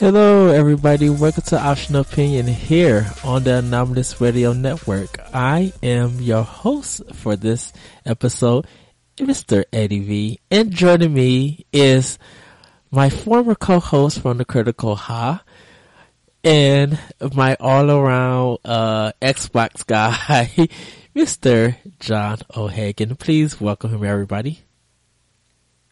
Hello, everybody. Welcome to Optional Opinion here on the Anomalous Radio Network. I am your host for this episode, Mr. Eddie V. And joining me is my former co-host from the Critical Ha and my all-around uh, Xbox guy, Mr. John O'Hagan. Please welcome him, everybody.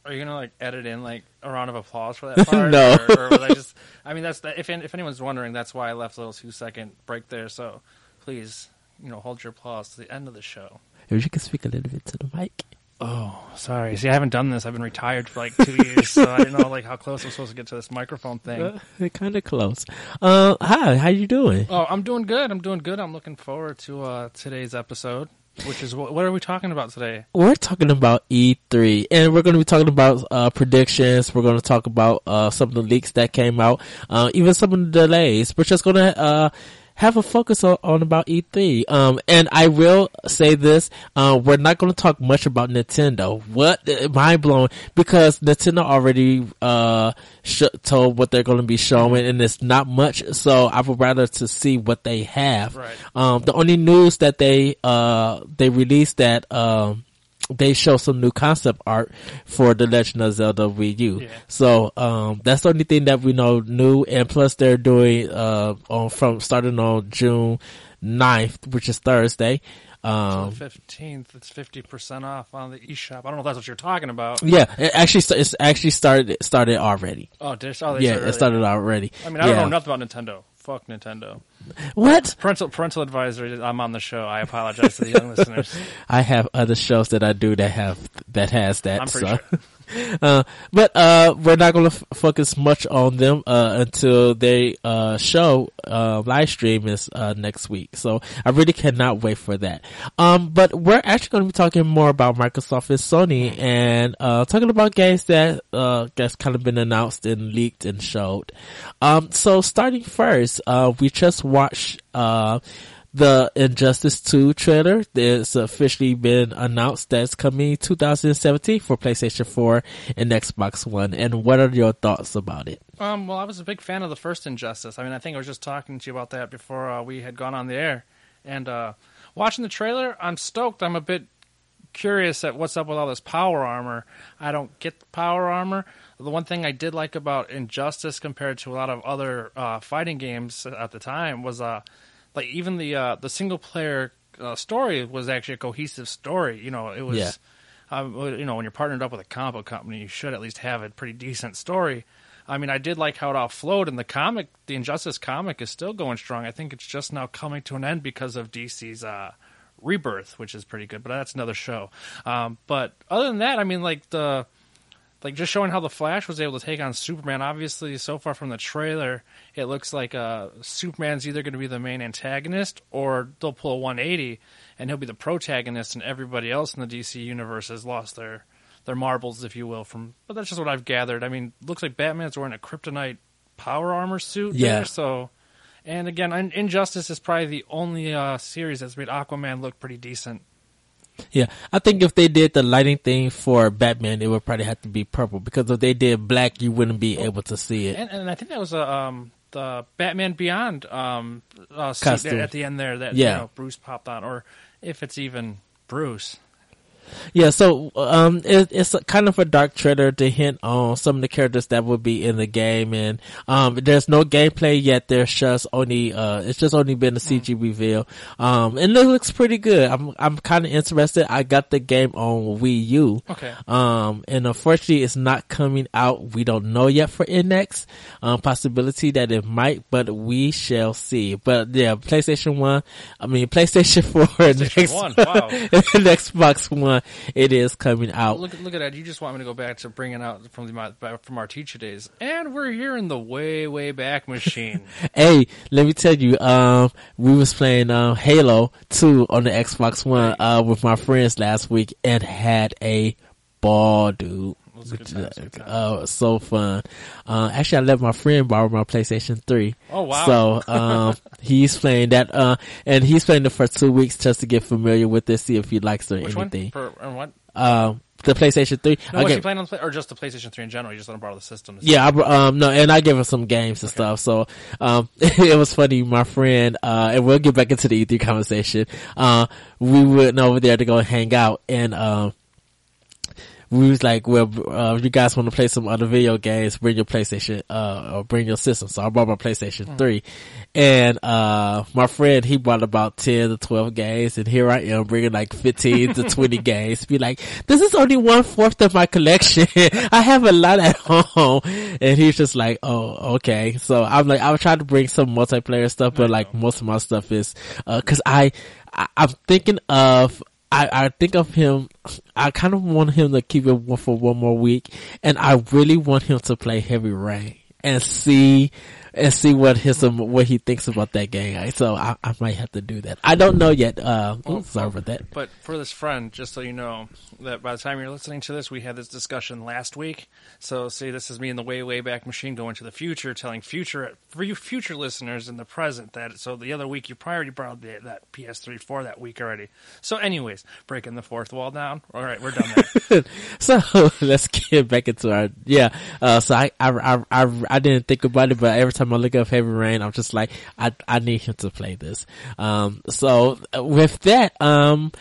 Are you gonna like edit in like a round of applause for that part? No. Or, or was I just? I mean, that's if if anyone's wondering, that's why I left a little two second break there. So please, you know, hold your applause to the end of the show. If you can speak a little bit to the mic. Oh, sorry. See, I haven't done this. I've been retired for like two years, so I didn't know like how close I'm supposed to get to this microphone thing. Uh, kind of close. Uh, hi, how you doing? Oh, I'm doing good. I'm doing good. I'm looking forward to uh, today's episode, which is what, are we talking about today? We're talking about E3, and we're going to be talking about uh, predictions. We're going to talk about uh, some of the leaks that came out, uh, even some of the delays. We're just going to uh, have a focus on, on about E3. Um, and I will say this: uh, we're not going to talk much about Nintendo. What mind blowing because Nintendo already uh, sh- told what they're going to be showing, and it's not much. So I would rather to see what they have. Right. Um, the only news that they uh they released that um they show some new concept art for the Legend of Zelda Wii U. Yeah. So um that's the only thing that we know new and plus they're doing uh on from starting on June 9th, which is Thursday. Um Fifteenth. It's fifty percent off on the eShop. I don't know if that's what you're talking about. yeah, it actually it's actually started started already. Oh, did oh, they Yeah, started it started already. I mean, I don't Yeah. know nothing about Nintendo. Fuck Nintendo. What? Parental parental advisory. I'm on the show. I apologize to the young listeners. I have other shows that I do that have that has that. I'm pretty so. sure. uh, but uh, we're not going to f- focus much on them uh, until they uh, show uh, live stream is uh, next week. So I really cannot wait for that. Um, but we're actually going to be talking more about Microsoft and Sony and talking about games that that's kind of been announced and leaked and showed. Um, so starting first, we just watched. The Injustice 2 trailer. It's officially been announced that's coming 2017 for PlayStation 4 and Xbox One. And what are your thoughts about it? Um, well, I was a big fan of the first Injustice. I mean, I think I was just talking to you about that before uh, we had gone on the air. And uh, watching the trailer, I'm stoked. I'm a bit curious at what's up with all this power armor. I don't get the power armor. The one thing I did like about Injustice compared to a lot of other uh, fighting games at the time was uh, like even the uh, the single player uh, story was actually a cohesive story. You know, it was. Yeah. Um, you know, when you're partnered up with a comic book company, you should at least have a pretty decent story. I mean, I did like how it all flowed, and the comic, the Injustice comic, is still going strong. I think it's just now coming to an end because of DC's uh, rebirth, which is pretty good. But that's another show. Um, but other than that, I mean, like the like just showing how the Flash was able to take on Superman. Obviously, so far from the trailer, it looks like uh, Superman's either going to be the main antagonist or they'll pull a 180 and he'll be the protagonist, and everybody else in the DC universe has lost their their marbles, if you will. From but that's just what I've gathered. I mean, looks like Batman's wearing a kryptonite power armor suit. Yeah. There, so. And again, Injustice is probably the only uh, series that's made Aquaman look pretty decent. Yeah, I think if they did the lighting thing for Batman, it would probably have to be purple because if they did black, you wouldn't be able to see it. And, and I think that was a um, the Batman Beyond um, uh, at the end there that Yeah. you know, Bruce popped on, or if it's even Bruce. Yeah, so um, it, it's a, kind of a dark trailer to hint on some of the characters that will be in the game, and um, there's no gameplay yet. There's just only uh, it's just only been a CG reveal, um, and it looks pretty good. I'm I'm kind of interested. I got the game on Wii U, Okay. um, and unfortunately, it's not coming out. We don't know yet for NX. Um, possibility that it might, but we shall see. But yeah, PlayStation One. I mean, PlayStation Four and PlayStation X- 1, wow. and Xbox One. It is coming out. Look, look at that! You just want me to go back to bringing out from the from our teacher days, and we're here in the way, way back machine. Hey, let me tell you, um, we was playing um, Halo 2 on the Xbox One uh, with my friends last week and had a ball, dude. Was good times, good times. Oh, so fun. Uh, actually, I let my friend borrow my PlayStation 3. Oh, wow. So, um, he's playing that, uh, and he's playing it for two weeks just to get familiar with it, see if he likes it or Which anything. one? For, and what? Um, the PlayStation Three. No, I was playing on the play, or just the PlayStation 3 in general? You just let him borrow the system. yeah, I, um, no, and I gave him some games and stuff. So, um, it was funny. My friend, uh, and we'll get back into the E3 conversation. Uh, we went over there to go hang out and, um, we was like, well, uh, you guys want to play some other video games, bring your PlayStation, uh, or bring your system. So I brought my PlayStation 3 and, uh, my friend, he brought about 10 to 12 games and here I am bringing like 15 to 20 games. Be like, this is only one fourth of my collection. I have a lot at home. And he's just like, oh, okay. So I'm like, I was trying to bring some multiplayer stuff, but like most of my stuff is, uh, cause I, I I'm thinking of, I, I think of him, I kind of want him to keep it for one more week, and I really want him to play Heavy Rain and see, and see what his, um, what he thinks about that game. So I, I might have to do that. I don't know yet, uh, ooh, sorry about that. But for this friend, just so you know, that by the time you're listening to this, we had this discussion last week. So, see, this is me in the way, way back machine going to the future, telling future for you future listeners in the present that. So the other week you probably borrowed the, that PS3 for that week already. So, anyways, breaking the fourth wall down. All right, we're done there. so let's get back into our yeah. Uh, so I, I I I I didn't think about it, but every time I look up Heavy Rain, I'm just like I I need him to play this. Um, so uh, with that, um.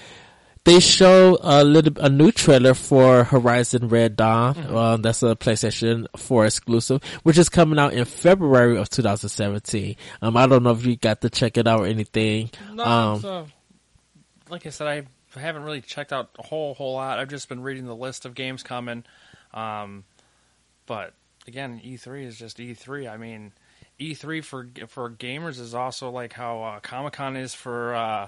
They show a little, a new trailer for Horizon Red Dawn. Uh, that's a PlayStation 4 exclusive, which is coming out in February of 2017. Um, I don't know if you got to check it out or anything. No, Um, so, like I said, I haven't really checked out a whole whole lot. I've just been reading the list of games coming. Um, but again, E3 is just E3. I mean, E3 for for gamers is also like how uh, Comic Con is for uh,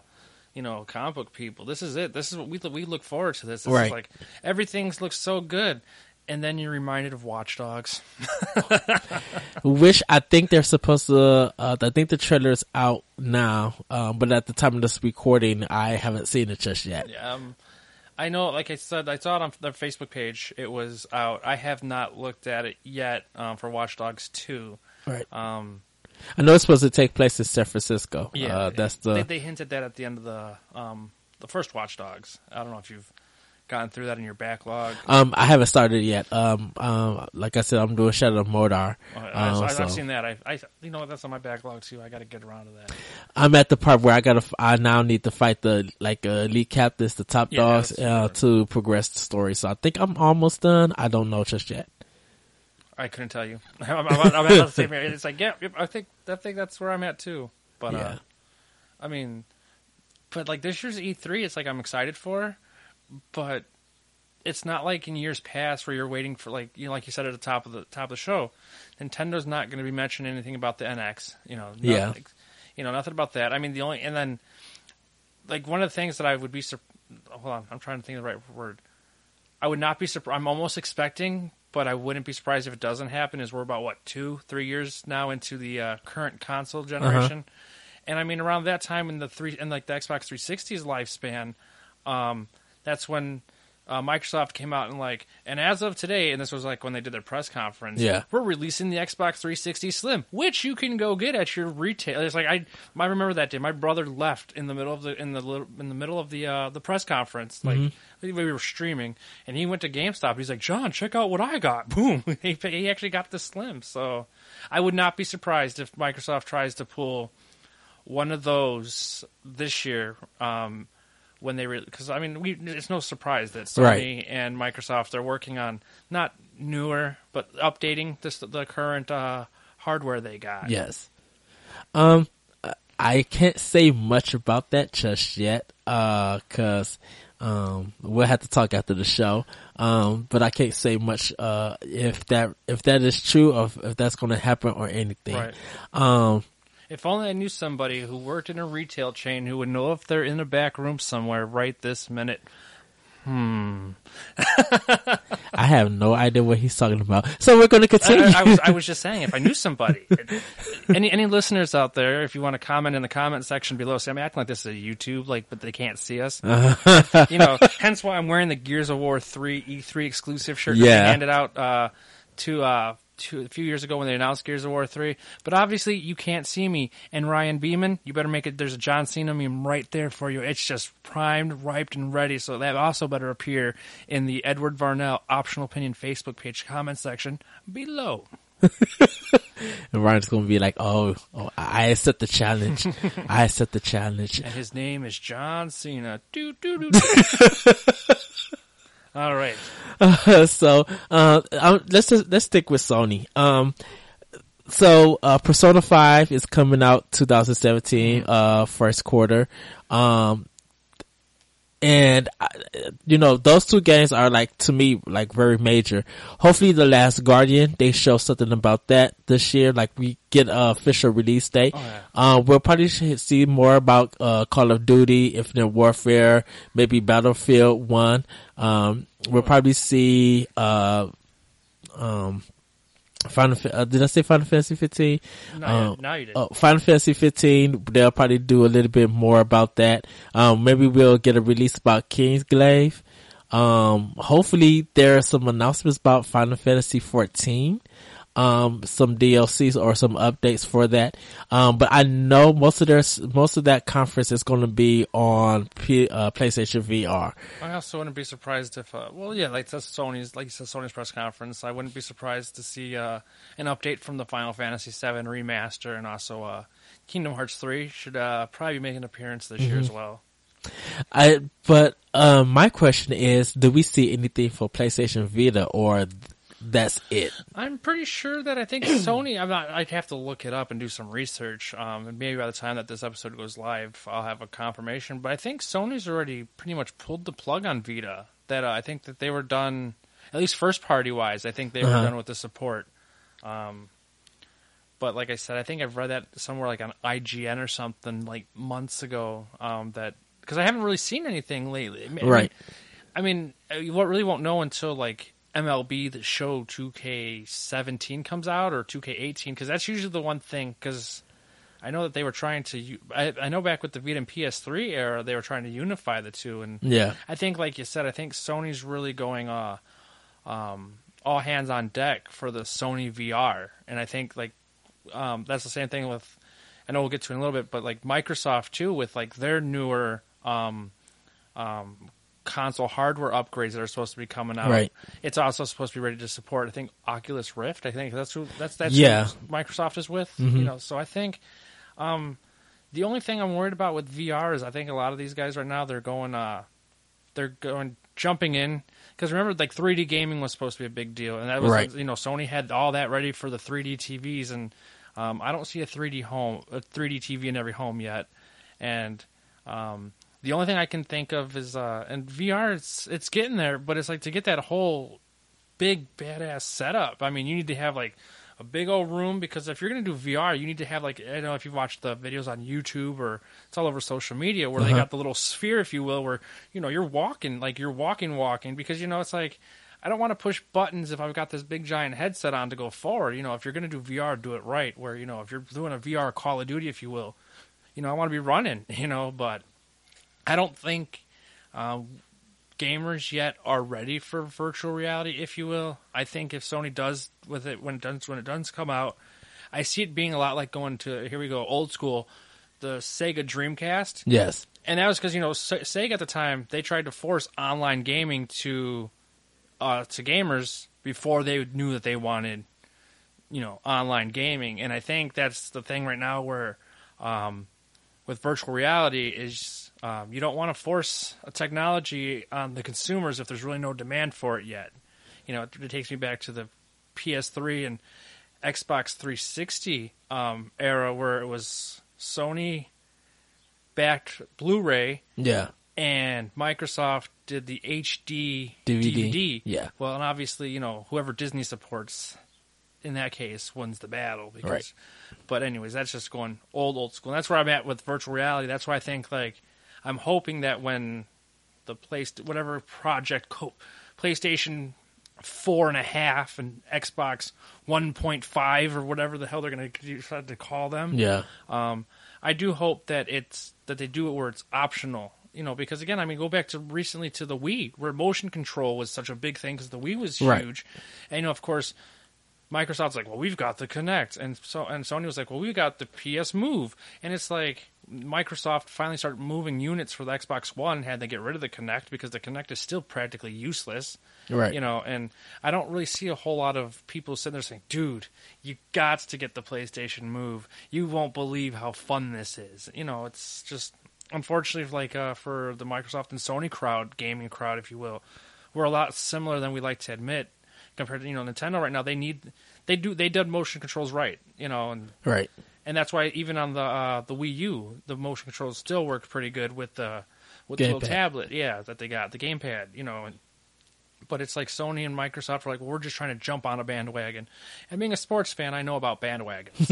you know comic book people. This is it. This is what we we look forward to. This. This Right. is like everything looks so good. And then you're reminded of Watch Dogs. Which I think they're supposed to. Uh, I think the trailer is out now, um, but at the time of this recording, I haven't seen it just yet. Um, I know, like I said, I saw it on their Facebook page. It was out. I have not looked at it yet um, for Watch Dogs Two. Right. Um, I know it's supposed to take place in San Francisco. yeah, uh, that's the. they, they hinted that at the end of the um, the first Watch Dogs. I don't know if you've gotten through that in your backlog. um, I haven't started yet. Um, um, like I said, I'm doing Shadow of Mordor. I, Um, I, so I've seen that. I, I, you know, that's on my backlog too. I got to get around to that. I'm at the part where I gotta. I now need to fight the like uh, elite captains, the top Yeah, dogs, uh, to progress the story. So I think I'm almost done. I don't know just yet. I couldn't tell you. I'm, I'm, I'm at the same. It's like, yeah, yep, I think I think that's where I'm at too. But uh, I mean, but like this year's E3, it's like I'm excited for, but it's not like in years past where you're waiting for like you know, like you said at the top of the top of the show, Nintendo's not going to be mentioning anything about the NX. You know, Yeah. nothing, you know, nothing about that. I mean, the only and then like one of the things that I would be sur- hold on, I'm trying to think of the right word. I would not be surprised. I'm almost expecting, but I wouldn't be surprised if it doesn't happen. Is we're about what two, three years now into the uh, current console generation, and I mean around that time in the three and like the Xbox 360's lifespan, um, that's when uh, Microsoft came out and like, and as of today, and this was like when they did their press conference, Yeah. we're releasing the Xbox 360 Slim, which you can go get at your retail. It's like I, I remember that day. My brother left in the middle of the in the little- in the middle of the uh, the press conference, like we were streaming, and he went to GameStop. He's like, John, check out what I got. Boom, he, he actually got the Slim. So I would not be surprised if Microsoft tries to pull one of those this year. Um, when they because I mean we it's no surprise that Sony Right. and Microsoft are working on not newer but updating this the current uh, hardware they got. Yes. Um, I can't say much about that just yet, uh, cause, um, we'll have to talk after the show. Um, but I can't say much, uh, if that, if that is true or if, if that's going to happen or anything. Right. Um, If only I knew somebody who worked in a retail chain who would know if they're in a back room somewhere right this minute. Hmm. I have no idea what he's talking about. So we're going to continue. I- I was I was just saying if I knew somebody. any any listeners out there, if you want to comment in the comment section below, say I'm acting like this is a YouTube, like but they can't see us. you know, hence why I'm wearing the Gears of War three E3 exclusive shirt. Yeah. handed out uh, to uh, two, a few years ago when they announced Gears of War three. But obviously, you can't see me. And Ryan Beeman, you better make it. There's a John Cena meme right there for you. It's just primed, ripe, and ready. So that also better appear in the Edward Varnell optional opinion Facebook page comment section below. And Ryan's gonna be like, "Oh, oh I accept the challenge. I accept the challenge." And his name is John Cena. Doo, doo, doo, doo. All right. so uh, let's just, let's stick with Sony. Um, so uh, Persona Five is coming out 2017 uh, first quarter. Um, and uh, you know those two games are like to me like very major. Hopefully, the Last Guardian they show something about that this year. Like we get a official release date. Oh, yeah. Uh, we'll probably see more about uh, Call of Duty, Infinite Warfare, maybe Battlefield One. Um, we'll probably see uh, um, Final. Fa- Uh, did I say Final Fantasy 15? No, Um, you, you did. uh, Final Fantasy 15, they'll probably do a little bit more about that. Um, maybe we'll get a release about Kingsglaive. Um, hopefully there are some announcements about Final Fantasy 14. Um, some DLCs or some updates for that. Um, but I know most of their, most of that conference is going to be on P, uh, PlayStation VR. I also wouldn't be surprised if, uh, well, yeah, like that's Sony's, like you said, Sony's press conference. I wouldn't be surprised to see uh, an update from the Final Fantasy VII remaster, and also uh, Kingdom Hearts three should uh, probably be making an appearance this year as well. I, but, um, my question is, do we see anything for PlayStation Vita or that's it? I'm pretty sure that I think Sony. I'm not. I'd have to look it up and do some research. Um, and maybe by the time that this episode goes live, I'll have a confirmation. But I think Sony's already pretty much pulled the plug on Vita. That uh, I think that they were done, at least first party wise. I think they were Uh-huh. done with the support. Um, but like I said, I think I've read that somewhere like on IGN or something like months ago. Um, that because I haven't really seen anything lately. I mean- Right. I mean, uh, you really won't know until like MLB the show 2K17 comes out or 2K18 because that's usually the one thing because I know that they were trying to. I know back with the Vita and PS3 era, they were trying to unify the two, and Yeah. I think, like you said, I think Sony's really going uh, um, all hands on deck for the Sony VR, and I think like um, that's the same thing with. I know we'll get to it in a little bit, but like Microsoft too, with like their newer um, um, console hardware upgrades that are supposed to be coming out. Right. It's also supposed to be ready to support. I think Oculus Rift. I think that's who that's that's Yeah. Microsoft is with. You know, so I think um, the only thing I'm worried about with VR is I think a lot of these guys right now they're going uh they're going jumping in because remember like 3D gaming was supposed to be a big deal and that was Right. you know Sony had all that ready for the 3D TVs and um, I don't see a 3D home a 3D TV in every home yet and um, the only thing I can think of is uh and VR it's it's getting there but it's like to get that whole big badass setup I mean you need to have like a big old room because if you're going to do VR, you need to have like I don't know if you've watched the videos on YouTube or it's all over social media where they Uh-huh. got the little sphere, if you will, where you know you're walking like you're walking, walking because you know it's like I don't want to push buttons if I've got this big giant headset on to go forward. You know, if you're going to do VR, do it right. Where you know if you're doing a VR Call of Duty, if you will, you know I want to be running. You know, but I don't think. Uh, gamers yet are ready for virtual reality, if you will. I think if Sony does with it when it does when it does come out, I see it being a lot like going to here we go old school, the Sega Dreamcast, Yes. and that was because you know Se- Sega at the time they tried to force online gaming to uh, to gamers before they knew that they wanted you know online gaming, and I think that's the thing right now where um, with virtual reality is um, you don't want to force a technology on the consumers if there's really no demand for it yet. You know, it, it takes me back to the PS3 and Xbox 360 um, era where it was Sony backed Blu-ray Yeah. and Microsoft did the HD DVD. DVD. Yeah. Well, and obviously, you know, whoever Disney supports in that case wins the battle because Right. but anyways, that's just going old old school. And that's where I'm at with virtual reality. That's why I think like I'm hoping that when the place whatever project co- PlayStation four and a half and Xbox one point five or whatever the hell they're gonna decide to call them. Yeah. Um, I do hope that it's that they do it where it's optional. You know, because again, I mean, go back to recently to the Wii, where motion control was such a big thing because the Wii was Right. huge, and you know, of course, Microsoft's like, well, we've got the Kinect, and so and Sony was like, well, we got the PS Move, and it's like Microsoft finally started moving units for the Xbox One. Had they get rid of the Kinect because the Kinect is still practically useless, Right. You know, and I don't really see a whole lot of people sitting there saying, "Dude, you got to get the PlayStation Move. You won't believe how fun this is." You know, it's just unfortunately like uh, for the Microsoft and Sony crowd, gaming crowd, if you will, we're a lot similar than we like to admit compared to you know Nintendo right now. They need they do they did motion controls right, you know, and Right. and that's why even on the uh, the Wii U, the motion controls still worked pretty good with the with the little Gamepad. tablet, yeah, that they got the gamepad, you know. And, but it's like Sony and Microsoft are like, well, we're just trying to jump on a bandwagon. And being a sports fan, I know about bandwagons.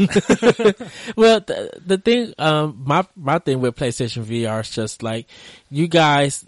Well, the, the thing, um, my my thing with PlayStation VR is just like you guys,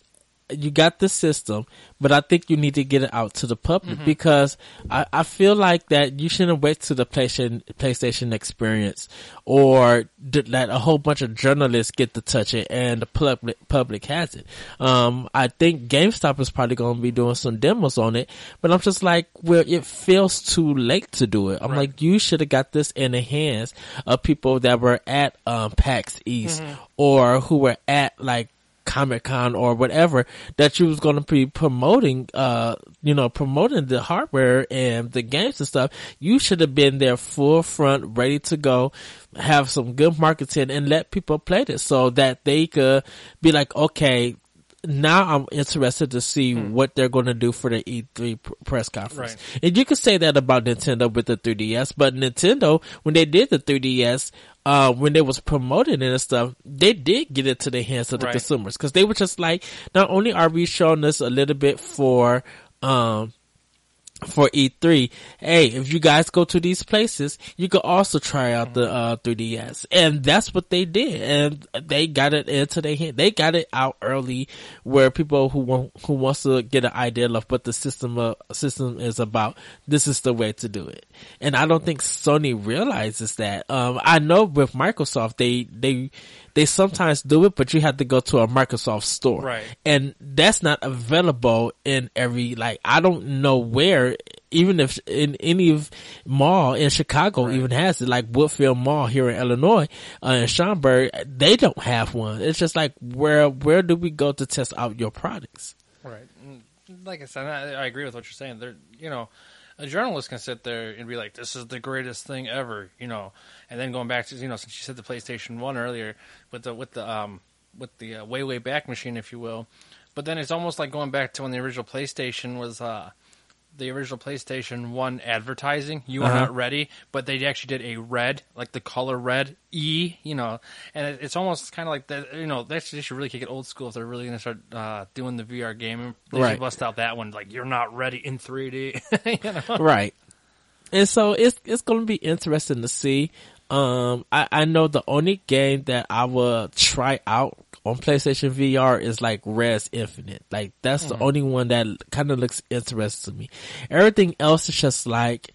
you got the system, but I think you need to get it out to the public because I, I feel like that you shouldn't wait to the PlayStation PlayStation experience or d- that a whole bunch of journalists get to touch it and the public public has it. Um, I think GameStop is probably going to be doing some demos on it, but I'm just like, well, it feels too late to do it. I'm Right. like, you should have got this in the hands of people that were at um, PAX East or who were at like Comic Con or whatever that you was going to be promoting, uh, you know, promoting the hardware and the games and stuff. You should have been there full front, ready to go, have some good marketing and let people play this so that they could be like, okay, now I'm interested to see what they're going to do for the E3 pr- press conference. Right. And you could say that about Nintendo with the 3DS, but Nintendo, when they did the 3DS, uh, when they was promoting it and stuff, they did get it to the hands of the Right. consumers because they were just like, not only are we showing this a little bit for, um, for E3, hey, if you guys go to these places, you could also try out the uh, 3DS, and that's what they did, and they got it into their hand. They got it out early, where people who want who wants to get an idea of what the system uh, system is about, this is the way to do it. And I don't think Sony realizes that. Um, I know with Microsoft, they they they sometimes do it, but you have to go to a Microsoft store, Right. and that's not available in every like I don't know where even if in any mall in Chicago Right. even has it like Woodfield Mall here in Illinois uh, in Schaumburg they don't have one it's just like where where do we go to test out your products right. Like I said, I, I agree with what you're saying. They're, you know, a journalist can sit there and be like, "This is the greatest thing ever," you know, and then going back to you know, since you said the PlayStation One earlier with the with the um with the uh, way way back machine, if you will, but then it's almost like going back to when the original PlayStation was uh the original PlayStation One advertising. You are Uh-huh. not ready, but they actually did a red, like the color red E, you know, and it, it's almost kind of like that. You know, they should, they should really kick it old school if they're really going to start uh, doing the VR gaming. They Right. should bust out that one, like you're not ready in 3D. you know? right and so it's it's going to be interesting to see um I, I know the only game that I will try out on PlayStation VR is like Rez Infinite. Like that's the only one that kind of looks interesting to me. Everything else is just like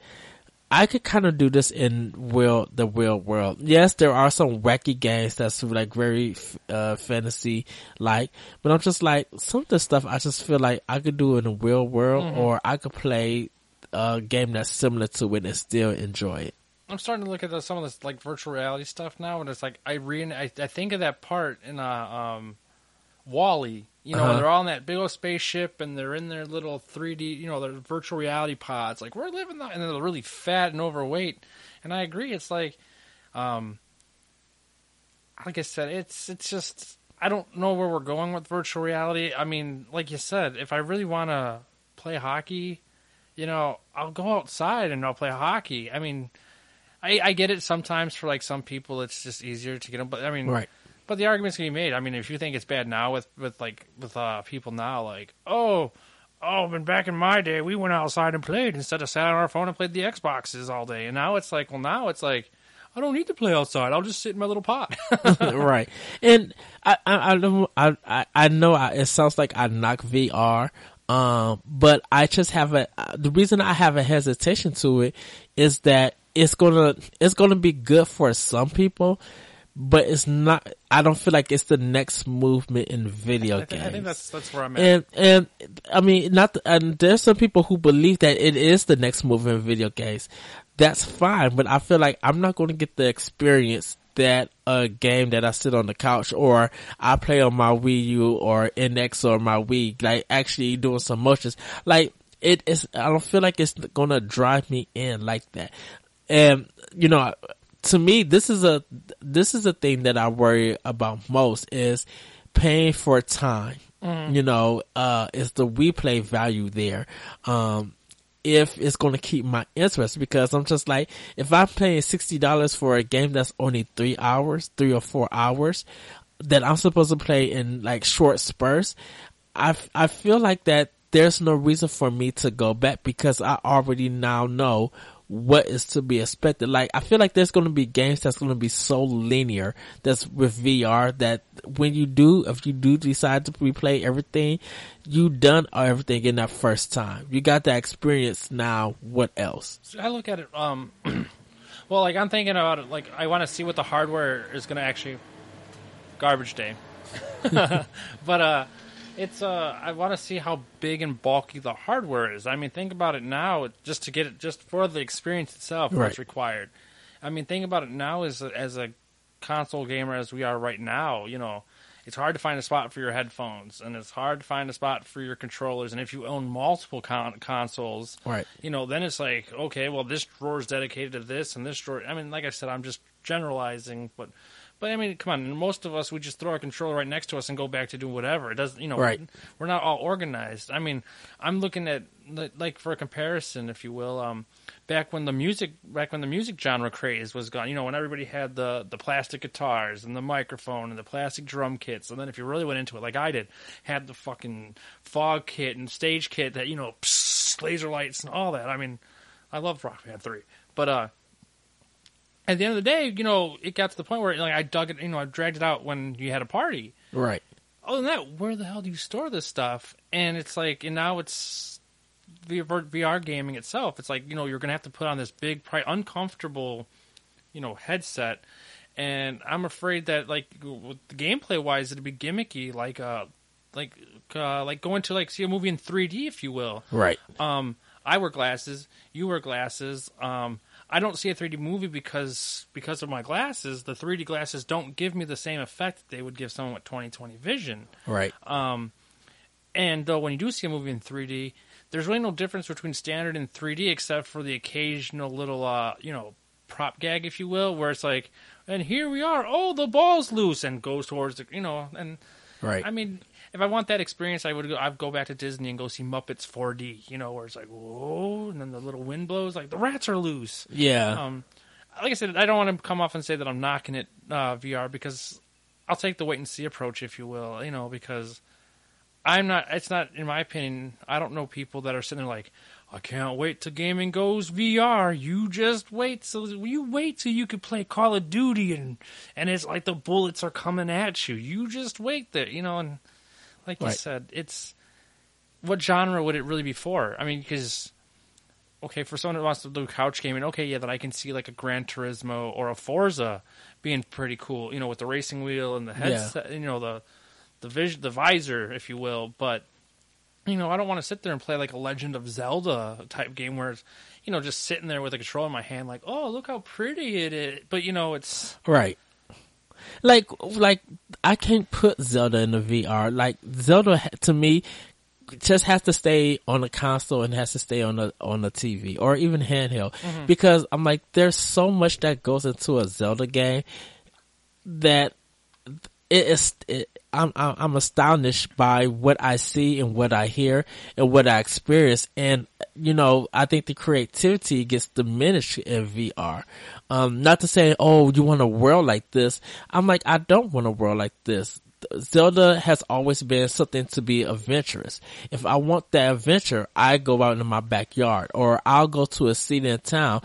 I could kind of do this in real the real world. Yes, there are some wacky games that's like very uh, fantasy like, but I'm just like some of the stuff I just feel like I could do in the real world, or I could play a game that's similar to it and still enjoy it. I'm starting to look at the, some of this like virtual reality stuff now, and it's like I re I, I think of that part in uh, um, WALL-E. You know, Uh-huh. they're all in that big old spaceship and they're in their little 3D, you know, their virtual reality pods. Like we're living that, and they're really fat and overweight. And I agree, it's like, um, like I said, it's it's just I don't know where we're going with virtual reality. I mean, like you said, if I really want to play hockey, you know, I'll go outside and I'll play hockey. I mean, I, I get it sometimes for like some people it's just easier to get them, but I mean, Right. But the argument's gonna be made. I mean, if you think it's bad now with with like with uh, people now, like oh. Oh, but back in my day, we went outside and played instead of sat on our phone and played the Xboxes all day. And now it's like, well, now it's like, I don't need to play outside. I'll just sit in my little pot. right. And I, I, I I, I, I know I, it sounds like I knock VR. Um, but I just have a, the reason I have a hesitation to it is that it's gonna, it's gonna be good for some people, but it's not. I don't feel like it's the next movement in video I, think, games. I think that's that's where I'm at. and and I mean, not. The, and there's some people who believe that it is the next movement in video games. That's fine, but I feel like I'm not going to get the experience that a game that I sit on the couch or I play on my Wii U or NX or my Wii, like actually doing some motions. Like it is, I don't feel like it's gonna drive me in like that. And, you know, to me, this is a, this is a thing that I worry about most is paying for time. You know, uh, is the replay value there? Um, if it's going to keep my interest because I'm just like, if I'm paying $60 for a game that's only three hours, three or four hours that I'm supposed to play in like short spurts, I, I feel like that there's no reason for me to go back because I already now know what is to be expected. Like, I feel like there's going to be games that's going to be so linear that's with VR that when you do, if you do decide to replay everything, you done everything in that first time. You got that experience now. What else? I look at it. Um, well, like I'm thinking about it. Like I want to see what the hardware is going to actually. Garbage day. but uh, it's uh, I want to see how big and bulky the hardware is. I mean, think about it now, just to get it, just for the experience itself, what's required. I mean, think about it now as a, as a console gamer as we are right now. You know, it's hard to find a spot for your headphones, and it's hard to find a spot for your controllers. And if you own multiple con- consoles, Right. you know, then it's like, okay, well, this drawer is dedicated to this, and this drawer. I mean, like I said, I'm just generalizing, but, but I mean, come on, most of us we just throw our controller right next to us and go back to do whatever. It doesn't, you know, Right. we're not all organized. I mean, I'm looking at like for a comparison, if you will, um, back when the music, back when the music genre craze was gone, you know, when everybody had the the plastic guitars and the microphone and the plastic drum kits, and then if you really went into it, like I did, had the fucking fog kit and stage kit that you know, laser lights and all that. I mean, I love Rock Band three, but uh. At the end of the day, you know, it got to the point where like I dug it, you know, I dragged it out when you had a party, Right. other than that, where the hell do you store this stuff? And it's like, and now it's VR, VR gaming itself. It's like, you know, you're going to have to put on this big, pri- uncomfortable, you know, headset. And I'm afraid that, like, with the gameplay wise, it'd be gimmicky, like, uh, like, uh, like going to like see a movie in 3D, if you will. Right. Um, I wear glasses. You wear glasses. Um, I don't see a 3D movie because because of my glasses. The 3D glasses don't give me the same effect that they would give someone with 20/20 vision. Right. Um, and though when you do see a movie in 3D, there's really no difference between standard and 3D except for the occasional little, uh, you know, prop gag, if you will, where it's like, and here we are, oh, the ball's loose, and goes towards the, you know, and Right. I mean, if I want that experience, I would go. I'd go back to Disney and go see Muppets 4D. You know, where it's like whoa, and then the little wind blows, like the rats are loose. yeah. Um, like I said, I don't want to come off and say that I'm knocking it uh, VR because I'll take the wait and see approach, if you will. You know, because I'm not. It's not, in my opinion. I don't know people that are sitting there like, I can't wait till gaming goes VR. You just wait. So you wait till you could play Call of Duty and and it's like the bullets are coming at you. You just wait there. You know, and like you said, it's what genre would it really be for? I mean, because okay, for someone who wants to do couch gaming, okay, yeah, that I can see like a Gran Turismo or a Forza being pretty cool, you know, with the racing wheel and the headset, you know, the the vis- the visor, if you will. But you know, I don't want to sit there and play like a Legend of Zelda type game where it's, you know, just sitting there with a controller in my hand, like, oh, look how pretty it is. But you know, it's Right. Like, like I can't put Zelda in the VR. Like Zelda to me just has to stay on the console and has to stay on the on the TV or even handheld mm-hmm. because I'm like, there's so much that goes into a Zelda game that it is. It, I'm I'm astonished by what I see and what I hear and what I experience, and you know I think the creativity gets diminished in VR. Um, not to say, oh, you want a world like this. I'm like, I don't want a world like this. Zelda has always been something to be adventurous. If I want that adventure, I go out in my backyard or I'll go to a city in town,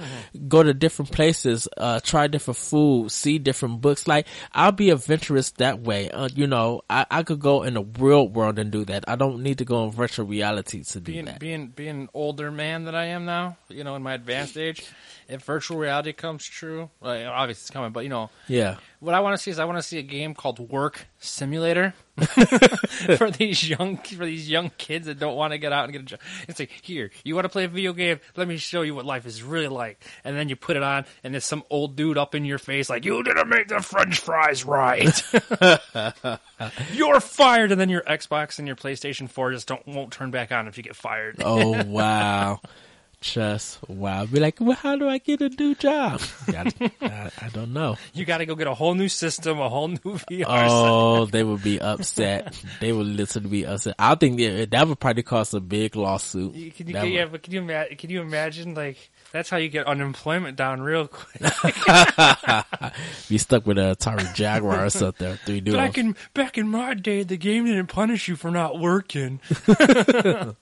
go to different places, uh, try different food, see different books. Like I'll be adventurous that way. Uh, you know, I, I could go in the real world and do that. I don't need to go in virtual reality to do being that. being being an older man that I am now, you know, in my advanced age, if virtual reality comes true, well, obviously it's coming, but you know, yeah. what I want to see is I want to see a game called Work Simulator for these young for these young kids that don't want to get out and get a job. It's like, here, you want to play a video game? Let me show you what life is really like. And then you put it on, and there's some old dude up in your face like, you didn't make the French fries right. You're fired, and then your Xbox and your PlayStation Four just don't won't turn back on if you get fired. Oh wow. Just wow. Be like, well, how do I get a new job? I, I, I don't know. You got to go get a whole new system, a whole new VR. Oh, they would be upset. they would literally be upset. I think that, that would probably cause a big lawsuit. Can you, That yeah, would- but can you imagine? Can you imagine like that's how you get unemployment down real quick? Be stuck with a Atari Jaguar or something. Three dudes. back in back in my day, the game didn't punish you for not working.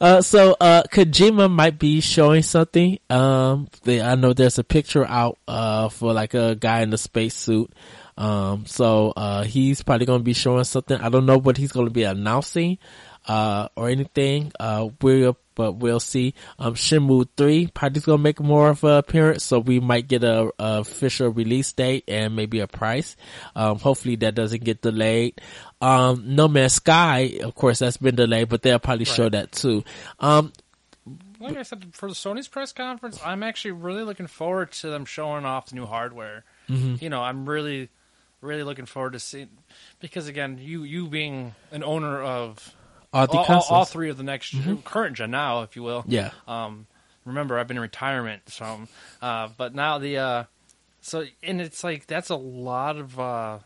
Uh, so, uh, Kojima might be showing something. Um, they, I know there's a picture out, uh, for like a guy in a spacesuit. Um, so, uh, he's probably going to be showing something. I don't know what he's going to be announcing, uh, or anything. Uh, we'll, but we'll see. Um, Shenmue 3 probably is going to make more of an appearance. So we might get a, a official release date and maybe a price. Um, hopefully that doesn't get delayed. Um, No Man's Sky, of course, that's been delayed, but they'll probably show that too. Um, Like I said, for the Sony's press conference, I'm actually really looking forward to them showing off the new hardware. You know, I'm really, really looking forward to seeing because again, you you being an owner of all the all, all, all three of the next current gen now, if you will. Yeah. Um, remember, I've been in retirement, so uh, but now the uh, so and it's like that's a lot of uh,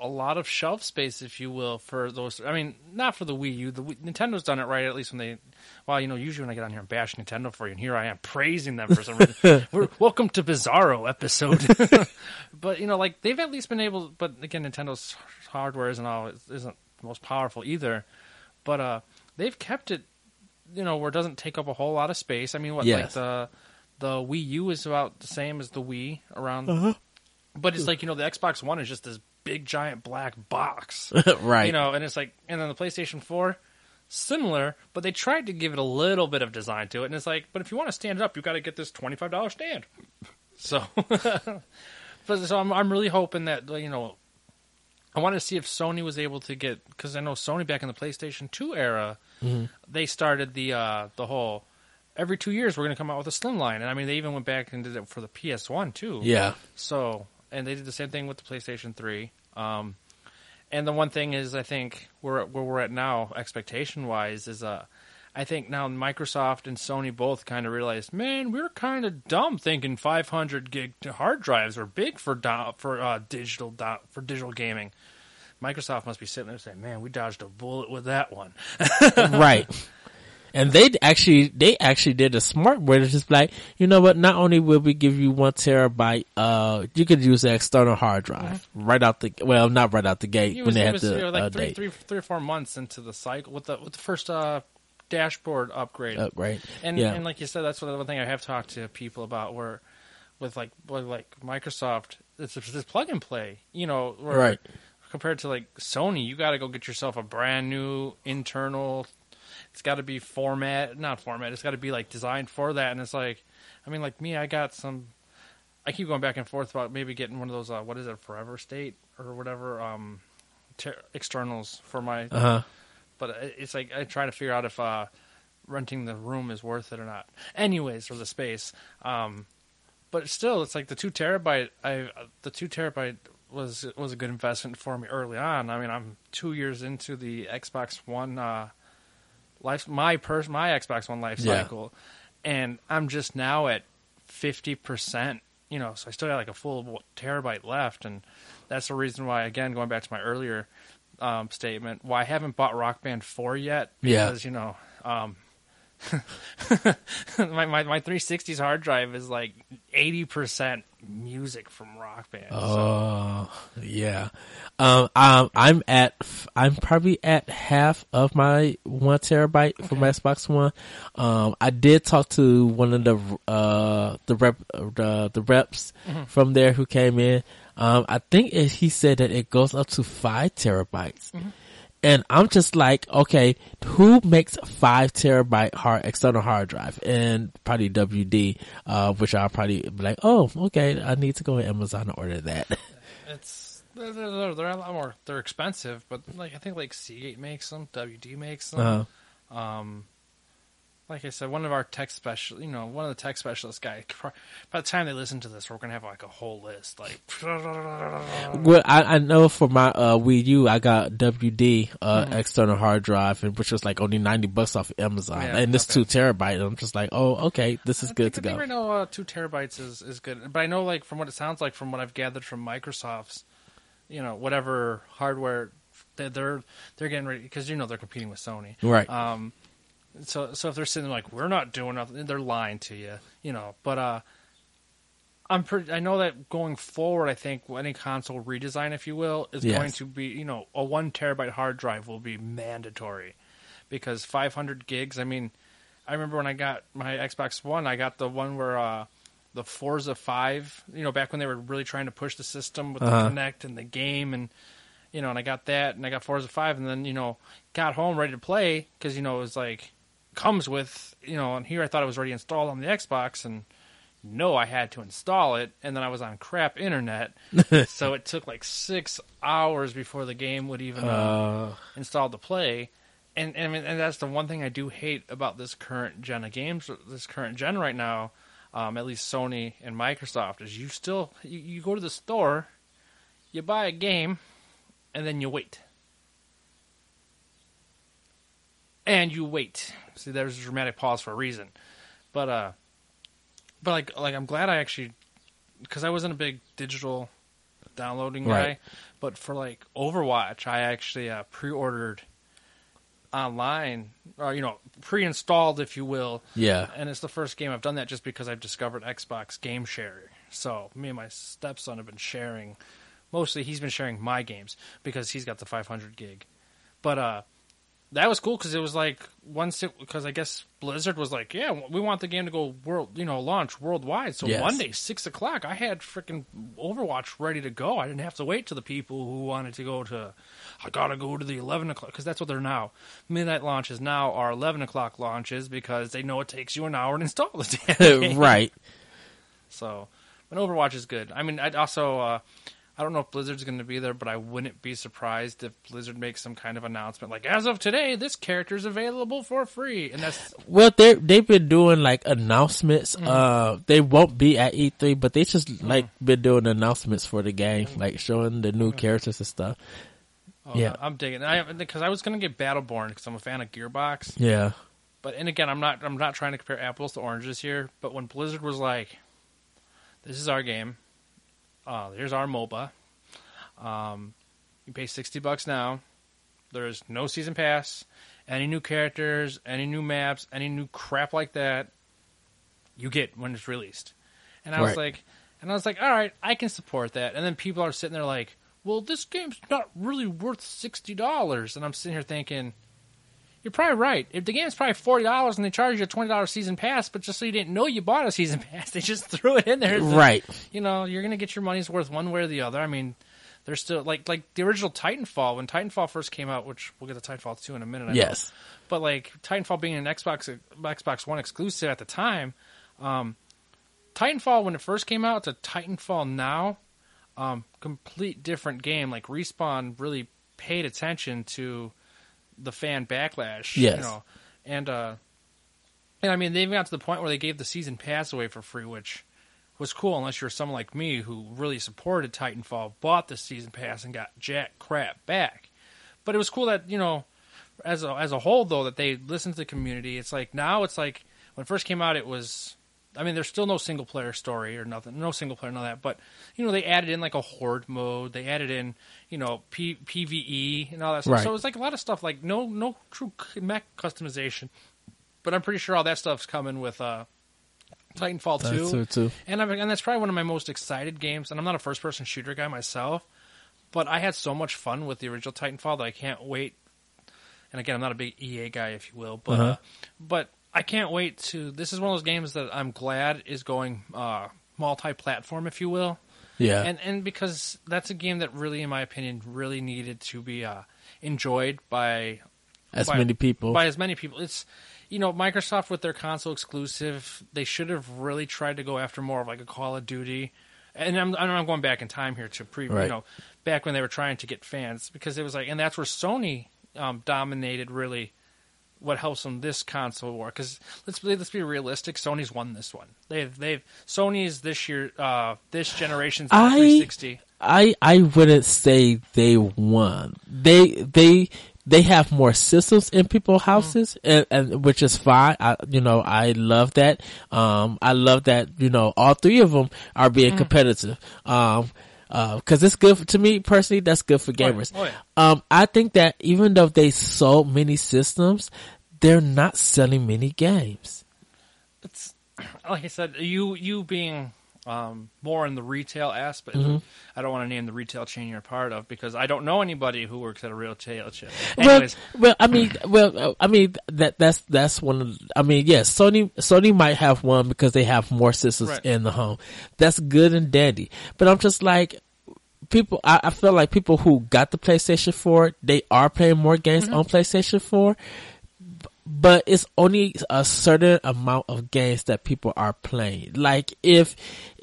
a lot of shelf space, if you will, for those. I mean, not for the Wii U. The Wii, Nintendo's done it right, at least when they. Well, you know, usually when I get on here and bash Nintendo for you, and here I am praising them for some reason. We're, welcome to Bizarro episode. but you know, like they've at least been able. But again, Nintendo's hardware isn't all isn't the most powerful either. But uh, they've kept it, you know, where it doesn't take up a whole lot of space. I mean, what like the the Wii U is about the same as the Wii around, Uh-huh. but it's like you know the Xbox One is just this big giant black box, right. you know, and it's like, and then the PlayStation Four, similar, but they tried to give it a little bit of design to it, and it's like, but if you want to stand it up, you've got to get this twenty five dollar stand. So, but so I'm I'm really hoping that you know I wanted to see if Sony was able to get because I know Sony back in the PlayStation Two era, they started the uh, the whole every two years we're going to come out with a slim line, and I mean they even went back and did it for the PS One too. yeah. So and they did the same thing with the PlayStation Three. Um, and the one thing is, I think where where we're at now, expectation wise, is uh, I think now Microsoft and Sony both kind of realized, man, we were kind of dumb thinking 500 gig hard drives were big for do- for uh, digital do- for digital gaming. Microsoft must be sitting there saying, "Man, we dodged a bullet with that one." right. And they actually, they actually did a smart way to just like, you know what? Not only will we give you one terabyte, uh, you could use an external hard drive right out the, well, not right out the gate It when was, they had the you know, like uh, three, date. three, three or four months into the cycle with the with the first uh, dashboard upgrade. upgrade. And yeah. and like you said, that's what the one thing I have talked to people about where with like with like Microsoft, it's plug and play. You know, where Right. Compared to like Sony, you got to go get yourself a brand new internal. It's got to be format, not format. It's got to be like designed for that. And it's like, I mean, like me, I got some. I keep going back and forth about maybe getting one of those. Uh, what is it, Forever State or whatever? Um, ter- externals for my uh huh. But it's like I try to figure out if uh, renting the room is worth it or not. Anyways, for the space, um, but still, it's like the two terabyte. I the two terabyte was was a good investment for me early on. I mean, I'm two years into the Xbox One uh, life, my pers- my Xbox One life Yeah. cycle, and I'm just now at fifty percent. You know, so I still got like a full terabyte left, and that's the reason why. Again, going back to my earlier um, statement, why I haven't bought Rock Band Four yet. Yeah. because you know, um, my, my my 360's hard drive is like eighty percent music from Rock Band. so- Oh, yeah. Um, um, I'm at, I'm probably at half of my one terabyte for my Xbox One. Um, I did talk to one of the, uh, the rep, the, the reps from there who came in. Um, I think it, he said that it goes up to five terabytes. And I'm just like, okay, who makes five terabyte hard external hard drive? And probably WD, uh, which I'll probably be like, oh, okay, I need to go to Amazon and order that. It's they're, they're, they're a lot more. They're expensive, but like I think like Seagate makes them, WD makes them. Uh-huh. Um, like I said, one of our tech special, you know, one of the tech specialist guys. By the time they listen to this, we're gonna have like a whole list. Like, Well, I, I know for my uh, Wii U, I got WD uh, external hard drive, and which was like only ninety bucks off Amazon, Yeah, and this okay. two terabyte. I'm just like, oh, okay, this is I good think, to I go. right now, uh, two terabytes is, is good. But I know, like, from what it sounds like, from what I've gathered from Microsoft's, you know, whatever hardware they're they're, they're getting ready because you know they're competing with Sony, Right. Um, so so if they're sitting like we're not doing nothing, they're lying to you, you know. But uh, I'm pretty. I know that going forward, I think any console redesign, if you will, is Yes. going to be you know a one terabyte hard drive will be mandatory because 500 gigs. I mean, I remember when I got my Xbox One, I got the one where uh, the Forza Five. You know, back when they were really trying to push the system with Uh-huh. the Kinect and the game, and you know, and I got that, and I got Forza Five, and then you know, got home ready to play because you know it was like comes with you know, and here I thought it was already installed on the Xbox, and no, I had to install it, and then I was on crap internet, so it took like six hours before the game would even uh, Uh, installed to play. And, and I mean, and that's the one thing I do hate about this current gen of games, this current gen right now, um, at least Sony and Microsoft, is you still you, you go to the store, you buy a game, and then you wait, and you wait. See, there's a dramatic pause for a reason, but uh, but like like I'm glad I actually because I wasn't a big digital downloading guy, Right. but for like Overwatch, I actually uh, pre-ordered online, or you know, pre-installed, if you will. yeah. And it's the first game I've done that just because I've discovered Xbox Game Share. So me and my stepson have been sharing. Mostly, he's been sharing my games because he's got the 500 gig. But uh, that was cool because it was like once it because I guess Blizzard was like, yeah, we want the game to go world, you know, launch worldwide. So Yes. Monday, six o'clock, I had freaking Overwatch ready to go. I didn't have to wait to the people who wanted to go to. I gotta go to the eleven o'clock because that's what they're now. Midnight launches now are eleven o'clock launches because they know it takes you an hour to install the damn game. right. So, but Overwatch is good. I mean, I'd also, uh, I don't know if Blizzard's going to be there, but I wouldn't be surprised if Blizzard makes some kind of announcement like, as of today, this character's available for free, and that's Well, they they've been doing like announcements. Mm. Uh, they won't be at E3, but they just like been doing announcements for the game, like showing the new characters and stuff. oh, Yeah. I'm digging. I because I was going to get Battleborn because I'm a fan of Gearbox, Yeah. but and again, I'm not I'm not trying to compare apples to oranges here. But when Blizzard was like, "This is our game. Uh, here's our MOBA. Um, you pay sixty bucks now. There's no season pass. Any new characters, any new maps, any new crap like that, you get when it's released." And I was like, and I was like, "All right, I can support that." And then people are sitting there like, "Well, this game's not really worth sixty dollars," and I'm sitting here thinking. You're probably right. If the game's probably forty dollars and they charge you a twenty dollars season pass, but just so you didn't know you bought a season pass, they just threw it in there. It's like, Right. You know, you're gonna get your money's worth one way or the other. I mean, there's still like like the original Titanfall when Titanfall first came out, which we'll get to Titanfall two in a minute. I know. Yes. but like Titanfall being an Xbox Xbox One exclusive at the time, um, Titanfall when it first came out to Titanfall now, um, complete different game. Like Respawn really paid attention to the fan backlash. Yes. You know, and uh, and I mean they even got to the point where they gave the season pass away for free, which was cool unless you're someone like me who really supported Titanfall, bought the season pass and got jack crap back. But it was cool that you know, as a as a whole though, that they listened to the community. It's like now it's like when it first came out, it was. I mean, there's still no single player story or nothing, no single player, none of that. But you know, they added in like a horde mode. They added in you know P- PVE and all that stuff. Right. So it's like a lot of stuff like no no true mech customization. But I'm pretty sure all that stuff's coming with uh, Titanfall two. That's true too. And, I'm, and that's probably one of my most excited games. And I'm not a first person shooter guy myself, but I had so much fun with the original Titanfall that I can't wait. And again, I'm not a big EA guy, if you will, but Uh-huh. uh, but I can't wait to. This is one of those games that I'm glad is going uh, multi-platform, if you will, Yeah. and and because that's a game that really, in my opinion, really needed to be uh, enjoyed by as by- many people. by as many people. It's you know Microsoft with their console exclusive, they should have really tried to go after more of like a Call of Duty and I'm, I'm going back in time here to pre, Right. you know, back when they were trying to get fans because it was like, and that's where Sony um, dominated really. What helps them this console war? Because let's be, let's be realistic. Sony's won this one. They've they've Sony's this year uh, this generation's I- 360. I I wouldn't say they won. They they they have more systems in people's houses, and, and which is fine. I you know I love that. Um, I love that you know all three of them are being competitive. Um. Uh, cause it's good for, to me personally. That's good for Oh, yeah. gamers. Oh, yeah. Um, I think that even though they sold many systems, they're not selling many games. it's like I said, you you being um, more in the retail aspect. Mm-hmm. I don't want to name the retail chain you're part of because I don't know anybody who works at a retail chain. Well, Anyways, well, I mean, well, I mean that that's that's one. Of, I mean, yes, Sony Sony might have one because they have more systems Right. in the home. That's good and dandy. But I'm just like people. I, I feel like people who got the PlayStation Four, they are playing more games Mm-hmm. on PlayStation Four. But it's only a certain amount of games that people are playing. Like if,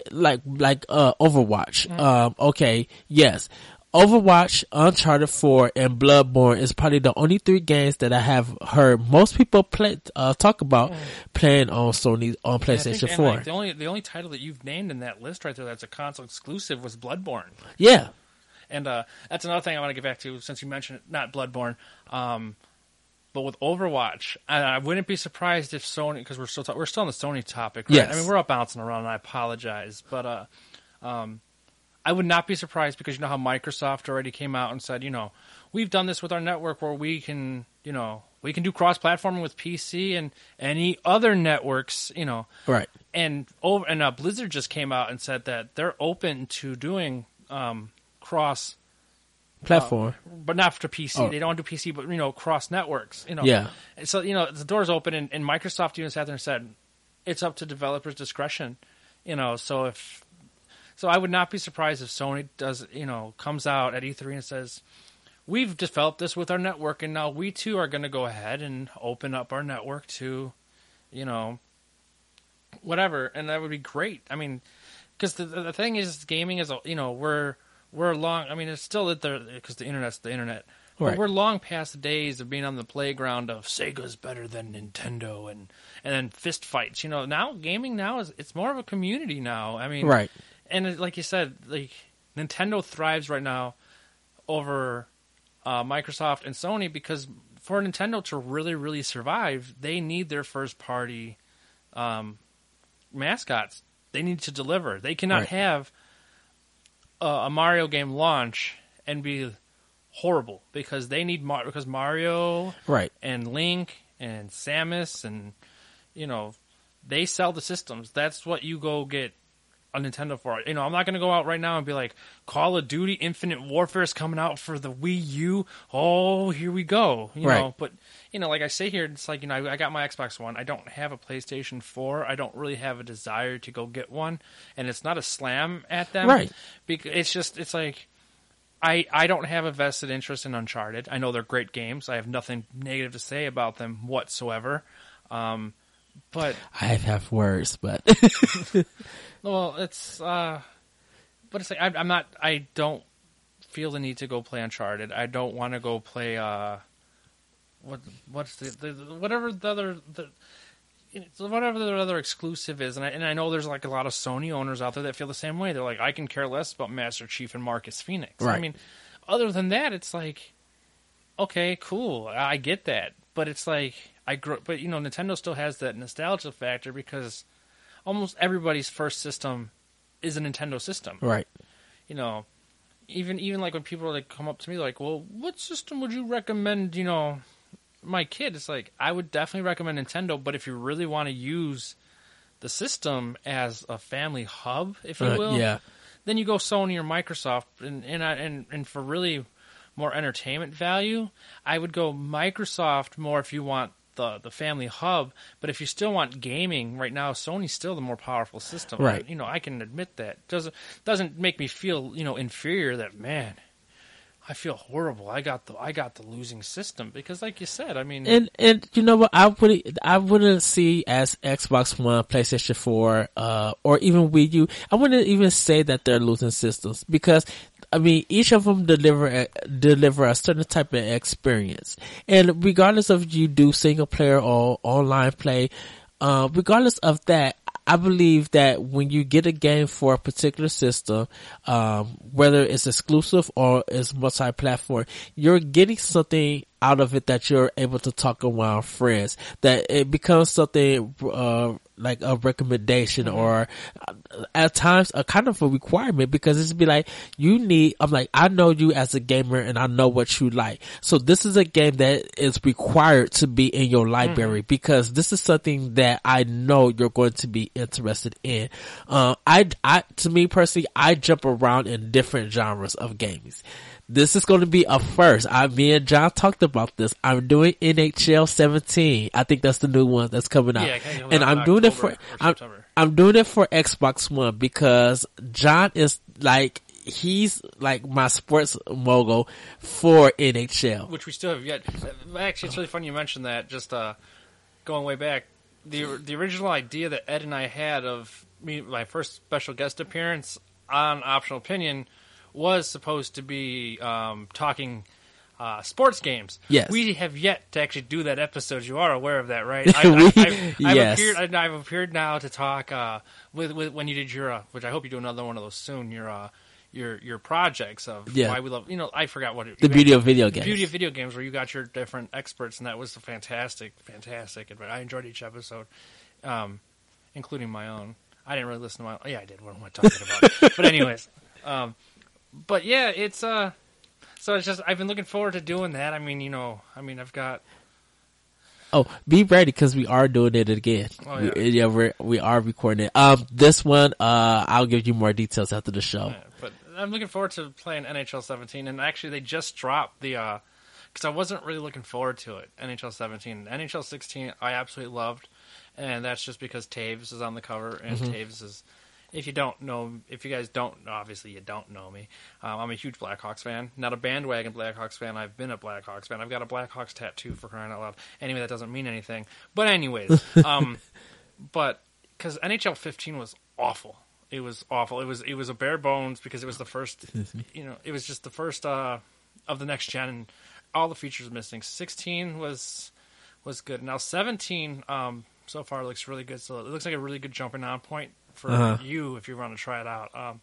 like like uh Overwatch. Um, okay, yes. Overwatch, Uncharted 4, and Bloodborne is probably the only three games that I have heard most people play uh, talk about playing on Sony on I think- PlayStation 4. like, the only the only title that you've named in that list right there that's a console exclusive was Bloodborne. yeah, And uh, that's another thing I want to get back to since you mentioned it, not Bloodborne, um, but with Overwatch, I, wouldn't be surprised if Sony because we're still ta- we're still on the Sony topic. Right? Yes. I mean we're all bouncing around, and I apologize, but uh, um, I would not be surprised because you know how Microsoft already came out and said, you know, we've done this with our network where we can, you know, we can do cross-platforming with PC and any other networks, you know, right. and over and uh, Blizzard just came out and said that they're open to doing um, cross, Platform. Uh, but not for PC. Oh. They don't do PC, but you know, cross networks. You know, Yeah. So you know, the doors open, and, and Microsoft even sat there and said it's up to developers' discretion. You know, so if so, I would not be surprised if Sony does, you know, comes out at E3 and says. We've developed this with our network, and now we too are going to go ahead and open up our network to, you know, whatever, and that would be great. I mean, because the the thing is, gaming is a you know we're we're long. I mean, it's still at the because the internet's the internet. Right. But we're long past the days of being on the playground of Sega's better than Nintendo and and then fist fights. You know, now gaming now is it's more of a community now. I mean, Right. and it- like you said, like Nintendo thrives right now over uh, Microsoft and Sony because for Nintendo to really, really survive, they need their first party um, mascots. They need to deliver. They cannot Right. have a, a Mario game launch and be horrible because they need Mar- because Mario Right. and Link and Samus and you know they sell the systems. That's what you go get a Nintendo for. You know, I'm not going to go out right now and be like Call of Duty Infinite Warfare is coming out for the Wii U. Oh, here we go. You Right. know, but you know, like I say here, it's like you know, I, I got my Xbox One. I don't have a PlayStation 4. I don't really have a desire to go get one, and it's not a slam at them. Right. Because it's just it's like I I don't have a vested interest in Uncharted. I know they're great games. I have nothing negative to say about them whatsoever. Um, but I have worse, but well, it's uh, but it's like I, I'm not. I don't feel the need to go play Uncharted. I don't want to go play uh, what what's the, the whatever the other the. Whatever the other exclusive is, and I, and I know there's like a lot of Sony owners out there that feel the same way. They're like, I can care less about Master Chief and Marcus Phoenix. I mean, other than that, it's like, okay, cool, I get that, but it's like I grew, but you know, Nintendo still has that nostalgia factor because almost everybody's first system is a Nintendo system. right. You know, even even like when people like come up to me like, "Well, what system would you recommend?" You know, my kid. It's like I would definitely recommend Nintendo, but if you really want to use the system as a family hub, if you Uh, will, yeah. then you go Sony or Microsoft, and and I- and and for really more entertainment value, I would go Microsoft more if you want the the family hub. But if you still want gaming, right now Sony's still the more powerful system. Right. I- you know, I can admit that doesn't doesn't make me feel you know inferior. That man. I feel horrible. I got the I got the losing system because, like you said, I mean, And and you know what? I would I wouldn't see as Xbox One, PlayStation Four, uh, or even Wii U. I wouldn't even say that they're losing systems because I mean each of them deliver a, deliver a certain type of experience, and regardless of you do single player or online play, uh, regardless of that, I believe that when you get a game for a particular system, um, whether it's exclusive or it's multi-platform, you're getting something out of it that you're able to talk around friends. That it becomes something uh, like a recommendation Mm-hmm. or uh, at times a kind of a requirement because it's be like you need. I'm like I know you as a gamer and I know what you like. So this is a game that is required to be in your library Mm-hmm. because this is something that I know you're going to be interested in. Uh, I, I, to me personally, I jump around in different genres of games. This is going to be a first. I, me and John talked about this. I'm doing NHL 17. I think that's the new one that's coming out. Yeah, and I'm doing it for, I'm, I'm doing it for Xbox One because John is like, he's like my sports mogul for NHL. which we still have yet. Actually, it's really funny you mentioned that. Just uh, going way back, the the original idea that Ed and I had of me my first special guest appearance on Optional Opinion was supposed to be um, talking. Uh, sports games. Yes. we have yet to actually do that episode. You are aware of that, right? I, We- I, I've, I've yes. appeared. I- I've appeared now to talk uh, with, with when you did your, uh, which I hope you do another one of those soon. Your uh, your your projects of Yeah. why we love. You know, I forgot what it, The beauty of video games. The Beauty of video games where you got your different experts and that was fantastic fantastic and i enjoyed each episode um, including my own i didn't really listen to my yeah i did what am i talking about but anyways um, but yeah it's uh so it's just i've been looking forward to doing that i mean you know i mean i've got Oh, be ready because we are doing it again. Oh, We- yeah. yeah, we're we are recording it. Um, this one, uh, I'll give you more details after the show. Yeah, but I'm looking forward to playing NHL 17, and actually they just dropped the uh, because I wasn't really looking forward to it. NHL 17, NHL 16, I absolutely loved, and that's just because Toews is on the cover, and Toews is. If you don't know, if you guys don't, obviously you don't know me. Um, I'm a huge Blackhawks fan, not a bandwagon Blackhawks fan. I've been a Blackhawks fan. I've got a Blackhawks tattoo for crying out loud. Anyway, that doesn't mean anything. But anyways, um, but because NHL 15 was awful. It was awful. It was it was a bare bones because it was the first. You know, it was just the first uh, of the next gen. And all the features missing. 16 was was good. Now 17 um, so far looks really good. So it looks like a really good jumping on point for Uh-huh. you if you want to try it out. Um,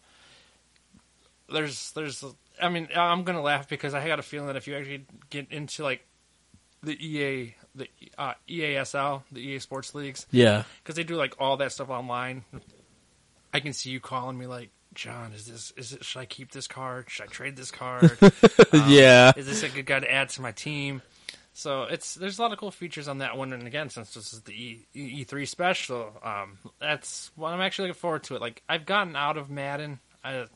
there's there's I mean I'm gonna laugh because I got a feeling that if you actually get into like the EA the uh, EASL the EA Sports leagues Yeah, because they do like all that stuff online. I can see you calling me like, John, is this is it? Should I keep this card? Should I trade this card? Um, yeah, is this a good guy to add to my team? So it's there's a lot of cool features on that one, and again, since this is the E three special, um, that's what I'm actually looking forward to. It like I've gotten out of Madden. I,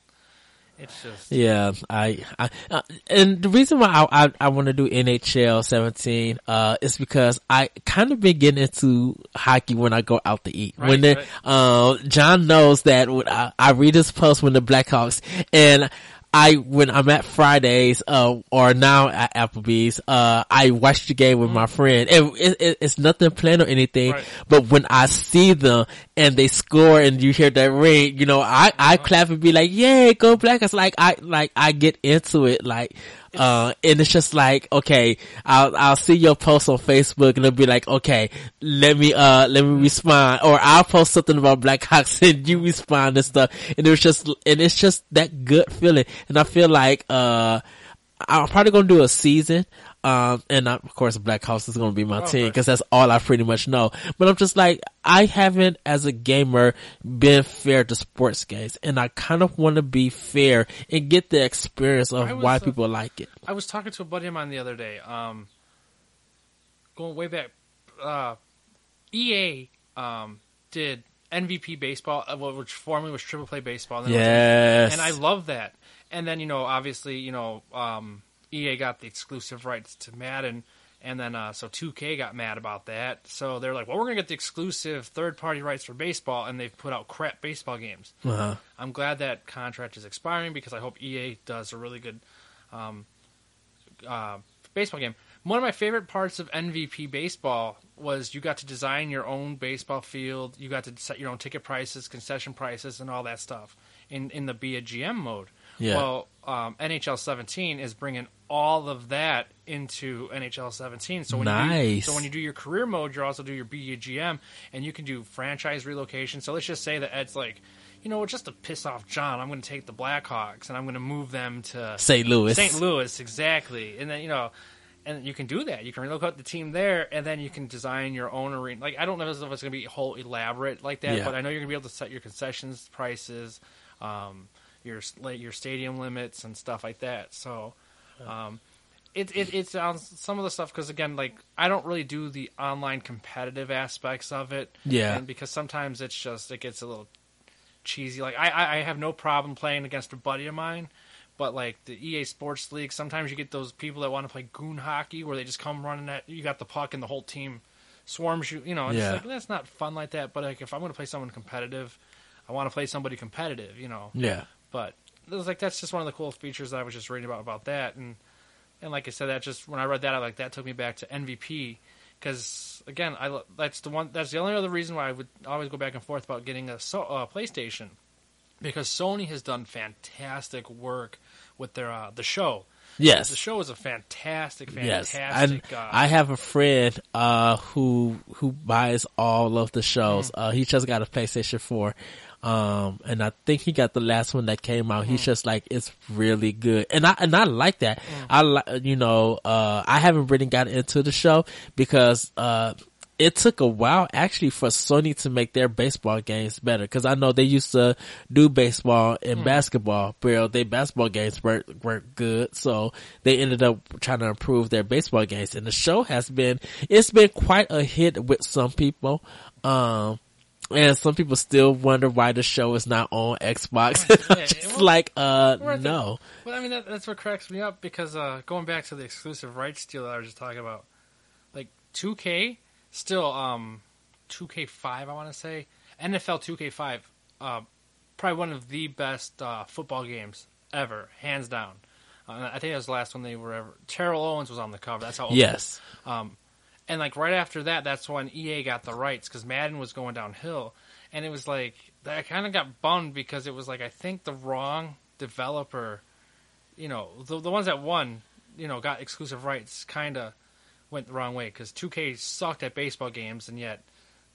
it's just yeah. I, I uh, and the reason why I I, I want to do NHL 17 uh is because I kind of been getting into hockey when I go out to eat. Right, when the right. uh, John knows that when I, I read his post when the Blackhawks and. I when I'm at Fridays, uh, or now at Applebee's, uh, I watch the game with my friend, and it, it, it's nothing planned or anything. Right. But when I see them and they score and you hear that ring, you know, I, I clap and be like, yay, go black. It's like, I, like, I get into it, like, uh, and it's just like, okay, I'll, I'll see your post on Facebook and it'll be like, okay, let me, uh, let me respond. Or I'll post something about Black Blackhawks and you respond and stuff. And it was just, and it's just that good feeling. And I feel like, uh, I'm probably gonna do a season. Um, and I, of course, Blackhawks is gonna be my Oh, team because that's all I pretty much know. But I'm just like, I haven't, as a gamer, been fair to sports games, and I kind of want to be fair and get the experience of was, why uh, people like it. I was talking to a buddy of mine the other day. Um, going way back, uh, EA um, did MVP baseball, uh, which formerly was Triple Play baseball. And it was- Yes, and I love that. And then you know, obviously, you know, um, EA got the exclusive rights to Madden, and then uh, so 2K got mad about that. So they're like, well, we're gonna get the exclusive third-party rights for baseball, and they've put out crap baseball games. uh-huh. I'm glad that contract is expiring because I hope EA does a really good um, uh, baseball game. One of my favorite parts of MVP baseball was you got to design your own baseball field. You got to set your own ticket prices, concession prices, and all that stuff in in the be a GM mode. Yeah. Well, um, NHL 17 is bringing all of that into NHL 17. So when you do, so when you do your career mode, you also do your be a GM, and you can do franchise relocation. So let's just say that Ed's like, you know, just to piss off John, I'm going to take the Blackhawks and I'm going to move them to St. Louis. St. Louis, exactly. And then you know, and you can do that. You can relocate the team there, and then you can design your own arena. Like I don't know if it's going to be whole elaborate like that, Yeah. but I know you're going to be able to set your concessions prices, um, your like, your stadium limits and stuff like that. So. Um, it, it it's on some of the stuff because again, like I don't really do the online competitive aspects of it. Yeah. and because sometimes it's just it gets a little cheesy. Like I, I I have no problem playing against a buddy of mine, but like the EA Sports League, sometimes you get those people that want to play goon hockey where they just come running at you got the puck and the whole team swarms you. You know, it's Yeah. like that's not fun like that. But like if I'm going to play someone competitive, I want to play somebody competitive. You know, Yeah. But it was like that's just one of the cool features that I was just reading about about that, and and like I said, that just when I read that, I like that took me back to MVP because again, I that's the one that's the only other reason why I would always go back and forth about getting a so, uh, PlayStation because Sony has done fantastic work with their uh, the show. Yes. The show is a fantastic, Yes, fantastic. and uh, I have a friend uh, who who buys all of the shows. Mm. Uh, he just got a PlayStation Four, um, and I think he got the last one that came out. Mm. He's just like it's really good, and I and I like that. Mm. I like you know uh, I haven't really got into the show because uh, it took a while actually for Sony to make their baseball games better because I know they used to do baseball and basketball, but their basketball games weren't weren't good, so they ended up trying to improve their baseball games. And the show has been it's been quite a hit with some people. Um, and some people still wonder why the show is not on Xbox. Yeah, Just well, like, uh, no. Well, I mean, that, that's what cracks me up because uh, going back to the exclusive rights deal that I was just talking about, like 2K, still um, 2K5, I want to say, NFL 2K5, uh, probably one of the best uh, football games ever, hands down. Uh, I think that was the last one they were ever. Terrell Owens was on the cover. That's how. old Yes. um, and like right after that, that's when EA got the rights because Madden was going downhill, and it was like I kind of got bummed because it was like I think the wrong developer, you know, the the ones that won, you know, got exclusive rights, kind of went the wrong way because 2K sucked at baseball games, and yet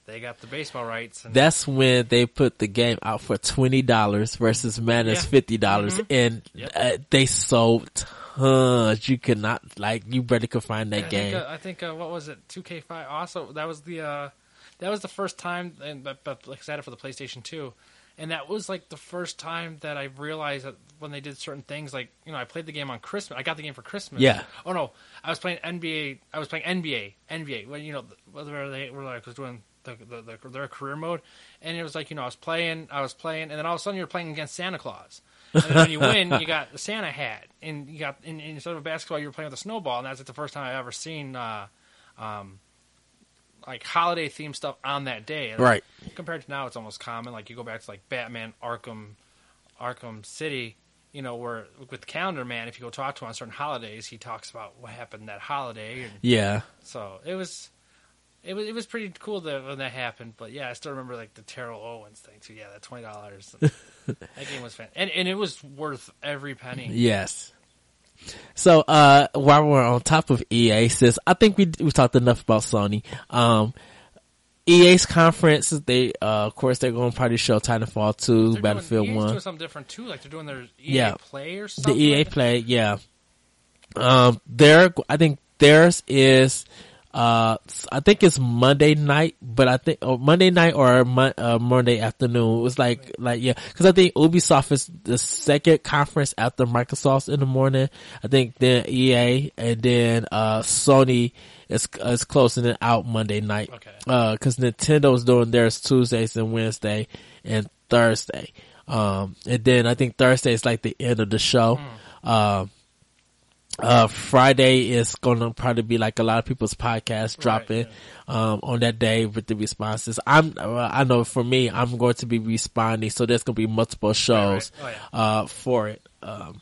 they got the baseball rights. And That's when they put the game out for twenty dollars versus Madden's Yeah. Mm-hmm. fifty dollars, and Yep. uh, they sold tons. You could not like you barely could find that I game. Think, uh, I think uh, what was it? 2K5. Also, that was the uh, that was the first time, and but, but like I said, it for the PlayStation 2, and that was like the first time that I realized that when they did certain things, like you know, I played the game on Christmas. I got the game for Christmas. Yeah. Oh no, I was playing NBA. I was playing NBA. NBA. When you know, whether they were like was doing. The, the, the, their career mode, and it was like you know I was playing, I was playing, and then all of a sudden you're playing against Santa Claus, and then when you win, you got the Santa hat, and you got and, and instead of a basketball, you were playing with a snowball, and that's like the first time I've ever seen uh, um, like holiday themed stuff on that day. And Right. Compared to now, it's almost common. Like you go back to like Batman Arkham, Arkham City. You know, where with Calendar Man, if you go talk to him on certain holidays, he talks about what happened that holiday, and Yeah. so it was. It was it was pretty cool that when that happened, but yeah, I still remember like the Terrell Owens thing too. Yeah, that twenty dollars. that game was fan, and and it was worth every penny. Yes. So, uh, while we're on top of EA, since I think we we talked enough about Sony, um, EA's conference, they uh, of course they're going to probably show Titanfall two, They're Battlefield doing, one. doing something different too. Like they're doing their EA Yeah. Play or the. EA like. Play, yeah. Um, their I think theirs is uh I think it's Monday night, but I think or Monday night or Mon- uh, Monday afternoon. It was like like yeah, because I think Ubisoft is the second conference after Microsoft's in the morning. I think then EA and then uh Sony is is closing it out Monday night. Okay. Uh, because Nintendo's doing theirs Tuesdays and Wednesday and Thursday. Um, and then I think Thursday is like the end of the show. Um, uh, Friday is gonna probably be like a lot of people's podcasts dropping, um, on that day with the responses. I'm, uh, I know for me, I'm going to be responding, so there's gonna be multiple shows, right. Oh, yeah. uh, for it. Um,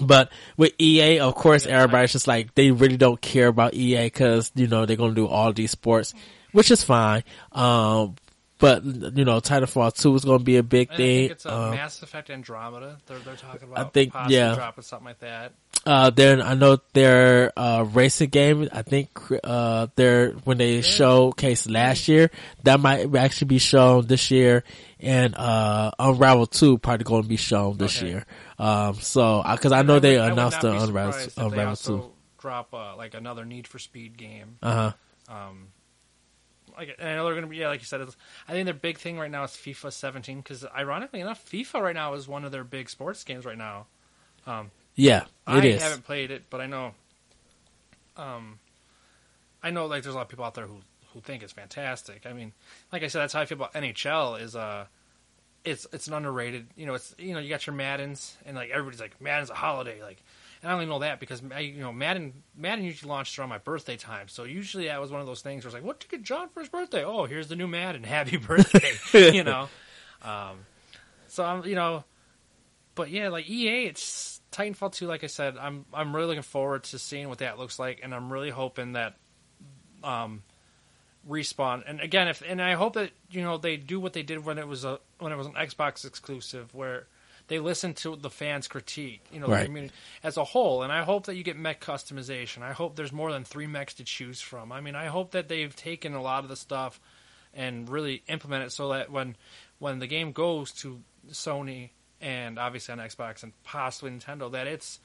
But with EA, of course, everybody's just like they really don't care about EA because you know they're gonna do all these sports, which is fine. Um, but you know, Titanfall two is gonna be a big I thing. think it's a Um, Mass Effect Andromeda. They're they're talking about. I think- yeah. dropping something like that. Uh, then I know their uh racing game. I think uh their when they showcased last year, that might actually be shown this year, and uh Unravel two probably going to be shown this Okay. year. Um, so because I know would- they would announced the Unravel Unravel also two. Drop uh, like another Need for Speed game. Uh huh. Um, like I know they're gonna be yeah, like you said. It's, I think their big thing right now is FIFA 17 because ironically enough, FIFA right now is one of their big sports games right now. Um, Yeah, it I is. haven't played it, but I know. Um, I know like there's a lot of people out there who who think it's fantastic. I mean, like I said, that's how I feel about NHL. Is uh, it's it's an underrated. You know, it's you know you got your Maddens and like everybody's like Madden's a holiday. Like, and I only know that because I, you know Madden Madden usually launched around my birthday time. So usually that was one of those things where it's like, what to get John for his birthday? Oh, here's the new Madden. Happy birthday. you know. Um, so I'm you know, but yeah, like EA, it's Titanfall 2. Like I said, I'm I'm really looking forward to seeing what that looks like, and I'm really hoping that um, respawn. And again, if and I hope that you know they do what they did when it was a when it was an Xbox exclusive, where they listen to the fans' critique, you know, Right. the community as a whole. And I hope that you get mech customization. I hope there's more than three mechs to choose from. I mean, I hope that they've taken a lot of the stuff and really implement it so that when when the game goes to Sony and obviously on Xbox and possibly Nintendo, that it's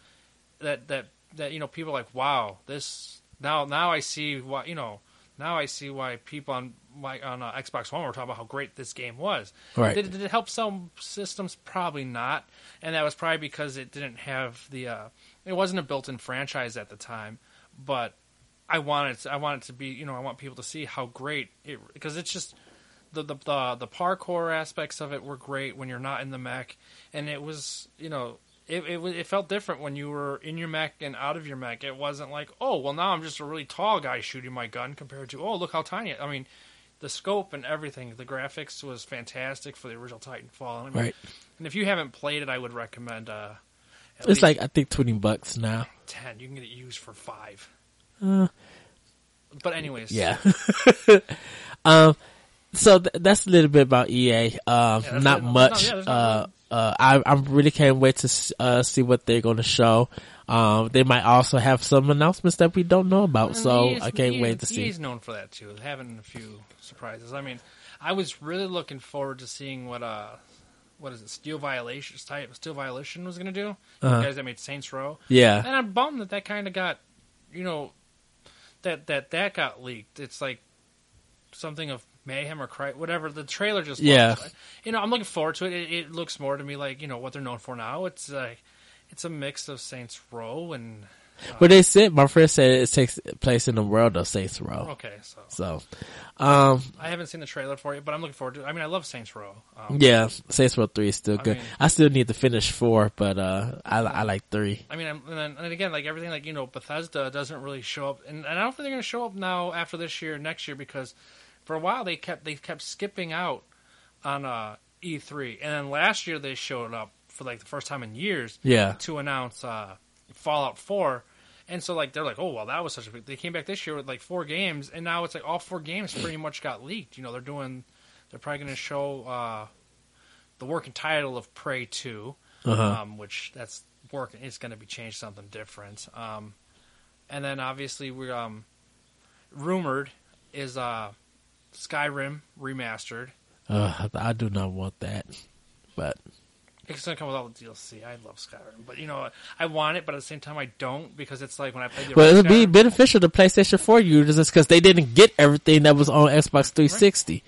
that that that you know people are like wow this now now I see why you know now I see why people on my on uh, Xbox One were talking about how great this game was. Right. Did, did it help sell systems? Probably not, and that was probably because it didn't have the uh, it wasn't a built-in franchise at the time. But I wanted I want it to be you know I want people to see how great it because it's just the, the the the parkour aspects of it were great when you're not in the mech, and it was you know it it, it felt different when you were in your mech and out of your mech. It wasn't like oh well now I'm just a really tall guy shooting my gun compared to oh look how tiny. I mean, the scope and everything, the graphics was fantastic for the original Titanfall. I mean, Right. And if you haven't played it, I would recommend. Uh, at It's like I think twenty bucks now. ten. You can get it used for five. Uh, But anyways, yeah. um. So th- that's a little bit about EA. Um, that's not it. No, much. yeah, uh, uh, I I really can't wait to uh, see what they're going to show. Um, they might also have some announcements that we don't know about. So is- I can't wait to see. He's known for that too, having a few surprises. I mean, I was really looking forward to seeing what uh, what is it, Steel Violation, Steel Violation was going to do. Uh-huh. The guys that made Saints Row, Yeah. and I'm bummed that that kind of got, you know, that that that got leaked. It's like something of mayhem or cry, whatever. The trailer just Yeah. looks- You know, I'm looking forward to it. it. It looks more to me like you know what they're known for now. It's like it's a mix of Saints Row and But they said my friend said it takes place in the world of Saints Row. okay, so So, um, I haven't seen the trailer for it, but I'm looking forward to. it. I mean, I love Saints Row. Um, yeah, Saints Row three is still I good. mean- I still need to finish four, but uh, I I like three. I mean, I'm, and, then, and again, like everything, like you know, Bethesda doesn't really show up, and, and I don't think they're going to show up now after this year, next year, because for a while they kept they kept skipping out on uh, E3, and then last year they showed up for like the first time in years Yeah, to announce uh, Fallout Four. And so, like, they're like, oh, well, that was such a big. They came back this year with like four games, and now it's like all four games pretty much got leaked. You know, they're doing, they're probably going to show uh, the working title of Prey Two, uh-huh. um, which that's working. It's going to be changed something different. Um, and then obviously we're um, rumored is uh, Skyrim remastered. uh, I do not want that, but It's going to come with all the DLC. I love Skyrim, but you know I want it, but at the same time I don't because it's like when I play the well, it original would be beneficial to PlayStation Four users because they didn't get everything that was on Xbox 360.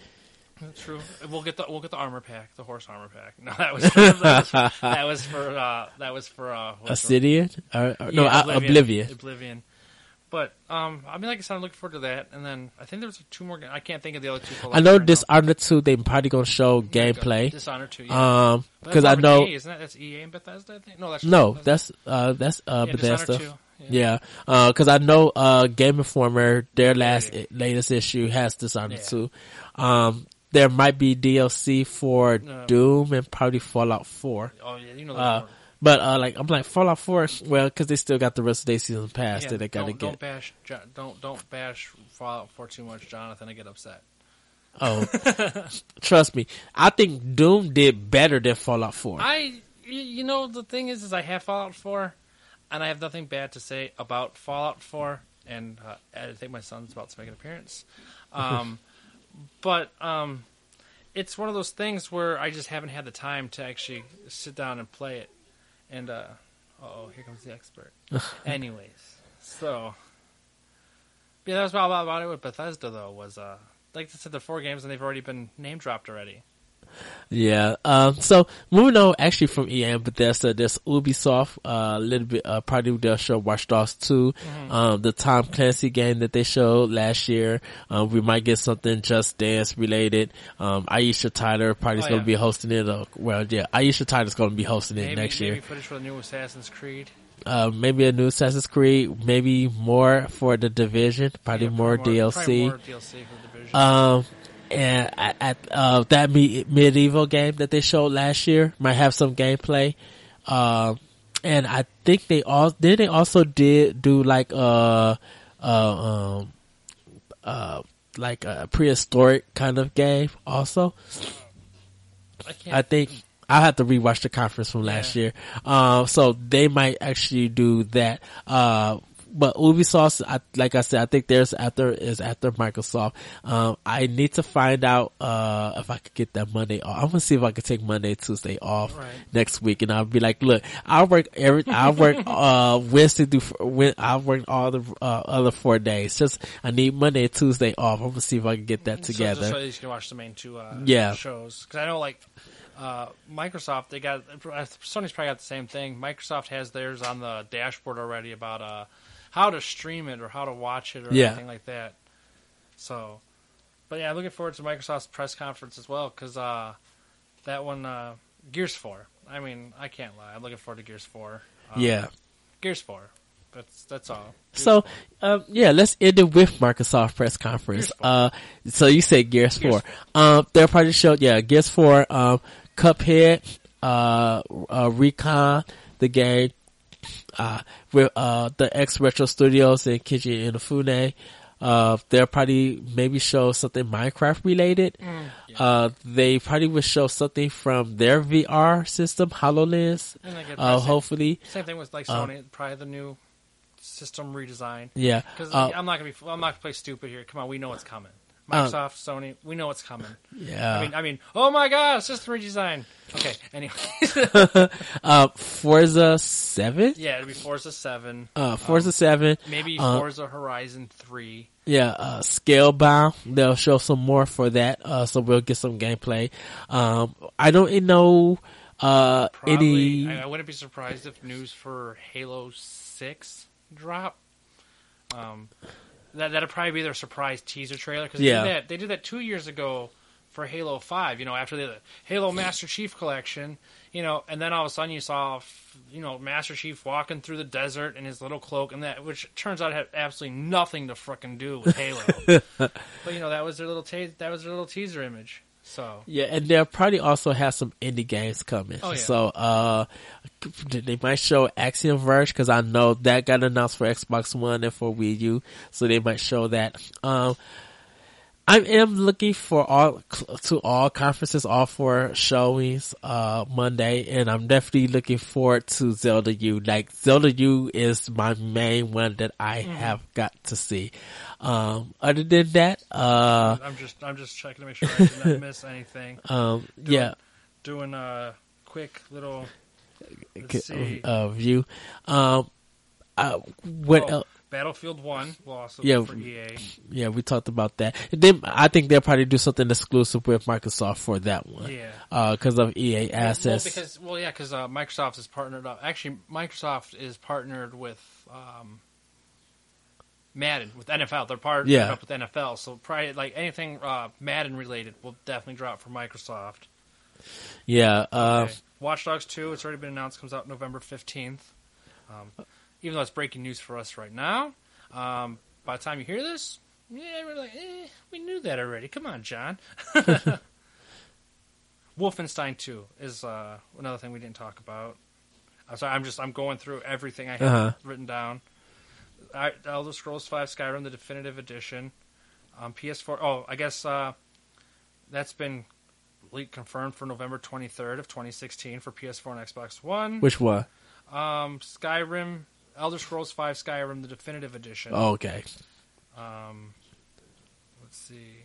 That's true. We'll get the we'll get the armor pack, the horse armor pack. No, that was that was, that was for uh, that was for uh, Obsidian? Or, or- no, Yeah, uh, Oblivion. Oblivion. But um, I mean, like I said, I'm looking forward to that. And then I think there's two more. ga- I can't think of the other two. I know right now. Dishonored 2, they probably gonna show gameplay. Dishonored two. Yeah. Um, because I know, EA, isn't that? That's EA and Bethesda. I think. No, that's no, that's, uh, that's, uh, yeah, Bethesda. 2. Yeah. Yeah, uh, cause I know, uh, Game Informer, their last, latest issue has Dishonored Yeah. 2. Um, there might be DLC for No. Doom and probably Fallout 4. Oh yeah, you know. But uh, like I'm like Fallout Four, well, because they still got the rest of their season pass Yeah, that they got to don't, get. don't bash don't don't bash Fallout 4 too much, Jonathan. I get upset. Oh, trust me, I think Doom did better than Fallout Four. I, you know the thing is is I have Fallout 4 and I have nothing bad to say about Fallout 4 and uh, I think my son's about to make an appearance. Um, but um, it's one of those things where I just haven't had the time to actually sit down and play it. And uh oh, here comes the expert. Anyways, so yeah, that was all about it with Bethesda though was uh like I said, the four games and they've already been name dropped already. Yeah. Um, so moving on, actually from EA and Bethesda, there's Ubisoft. uh, A little bit. Uh, probably they'll show Watch Dogs 2 um, the Tom Clancy game that they showed last year. Um, we might get something Just Dance related. Um, Aisha Tyler probably is Oh, going yeah. to be hosting it. Uh, well, yeah, Aisha Tyler's going to be hosting it Maybe, next maybe year. footage for the new Assassin's Creed. Uh, maybe a new Assassin's Creed. Maybe more for the Division. Probably Yeah, more probably DLC. Probably more DLC for the division. Um, and at, uh, that me- medieval game that they showed last year might have some gameplay. Um, and I think they all then they also did do like uh uh um uh like a prehistoric kind of game also. I. I think I'll have to rewatch the conference from last Yeah. year. Um, so they might actually do that. Uh, but Ubisoft, I, like I said, I think there's after is after Microsoft. Um, I need to find out uh if I could get that Monday off. I'm gonna see if I could take Monday, Tuesday off Right. next week, and I'll be like, look, I'll work every, I'll work uh Wednesday through fr- I'll work all the uh, other four days. Just I need Monday and Tuesday off. I'm gonna see if I can get that So together. just so you can watch the main two uh, Yeah. shows. Because I know, like, uh, Microsoft, they got Sony's probably got the same thing. Microsoft has theirs on the dashboard already about uh, how to stream it or how to watch it or Yeah. anything like that. So, but yeah, I'm looking forward to Microsoft's press conference as well because uh, that one, uh, Gears 4. I mean, I can't lie. I'm looking forward to Gears 4. Um, yeah. Gears 4. That's that's all. Gears So, um, yeah, let's end it with Microsoft press conference. Uh, so you said Gears, Gears 4. Um, they'll probably show, yeah, Gears 4, um, Cuphead, uh, uh, ReCore, the game, uh, with, uh, the X Retro Studios and Keiji Inafune. Uh, they'll probably maybe show something Minecraft related. Mm, Uh, they probably will show something from their VR system, HoloLens. Uh, same- hopefully. Same thing with like Uh, Sony, probably the new system redesign. Yeah. Because Uh, I'm not gonna be, I'm not gonna play stupid here. Come on, we know what's coming. Uh, Microsoft, Sony, we know what's coming. yeah. I mean, I mean, oh my god, system redesign. Okay, anyway, uh, Forza 7? yeah, it'll be Forza Seven, Uh, Forza 7. maybe uh, Forza Horizon Three. Yeah, uh, Scalebound. They'll show some more for that. Uh, so we'll get some gameplay. Um, I don't know, uh, Probably, any, I, I wouldn't be surprised if news for Halo Six drop. Um, that that'd probably be their surprise teaser trailer because Yeah. they, did that, they did that two years ago for Halo Five. You know, after the Halo Master Chief collection, you know, and then all of a sudden you saw, you know, Master Chief walking through the desert in his little cloak, and that which turns out had absolutely nothing to frickin' do with Halo. but you know, that was their little ta- that was their little teaser image. So yeah, and they'll probably also have some indie games coming. Oh, yeah. So, uh, they might show Axiom Verge because I know that got announced for Xbox One and for Wii U. So they might show that. Um, I am looking for all to all conferences, all four showings uh Monday, and I'm definitely looking forward to Zelda U. Like Zelda U is my main one that I Mm-hmm. have got to see. Um, other than that, uh, I'm just I'm just checking to make sure I didn't miss anything. um, yeah, doing a quick little uh, view. Um, uh, what? Oh, el- Battlefield One will also Yeah. be for EA. yeah, we talked about that. Then I think they'll probably do something exclusive with Microsoft for that one. Yeah. Uh, because of EA assets. Well, because well, yeah, because uh, Microsoft is partnered up. Actually, Microsoft is partnered with um, Madden with NFL. They're partnered Yeah. up with NFL, so probably like anything uh, Madden related will definitely drop for Microsoft. yeah. Uh, Okay. Watch Dogs Two. It's already been announced. Comes out November fifteenth. Um, even though it's breaking news for us right now, um, by the time you hear this, yeah, we're like, eh, we knew that already. Come on, John. Wolfenstein 2 is uh, another thing we didn't talk about. I'm sorry, I'm just I'm going through everything I have Uh-huh. written down. I, Elder Scrolls Five Skyrim, the definitive edition, um, PS4. Oh, I guess uh, that's been leaked confirmed for November 23rd of 2016 for PS4 and Xbox One. Which one? Um, Skyrim, Elder Scrolls Five Skyrim, the definitive edition. Oh, okay. Um, let's see.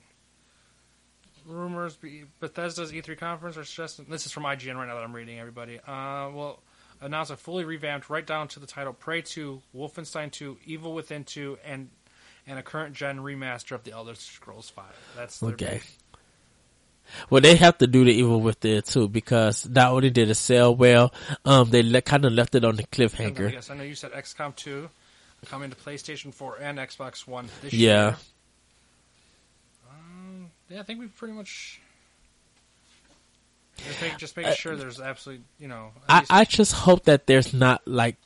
Rumors: be- Bethesda's E3 conference are suggesting. This is from IGN right now that I'm reading. Everybody, uh, will announce a fully revamped, right down to the title, Prey 2, Wolfenstein 2, Evil Within 2, and and a current gen remaster of the Elder Scrolls 5. That's Okay. big- Well, they have to do the Evil Within too because not only did it sell well, um, they le- kind of left it on the cliffhanger. yes, I know you said XCOM 2 coming to PlayStation 4 and Xbox One this Yeah. year. Um, yeah, I think we pretty much. Just, make, just making sure there's absolutely, you know. I, I just hope that there's not like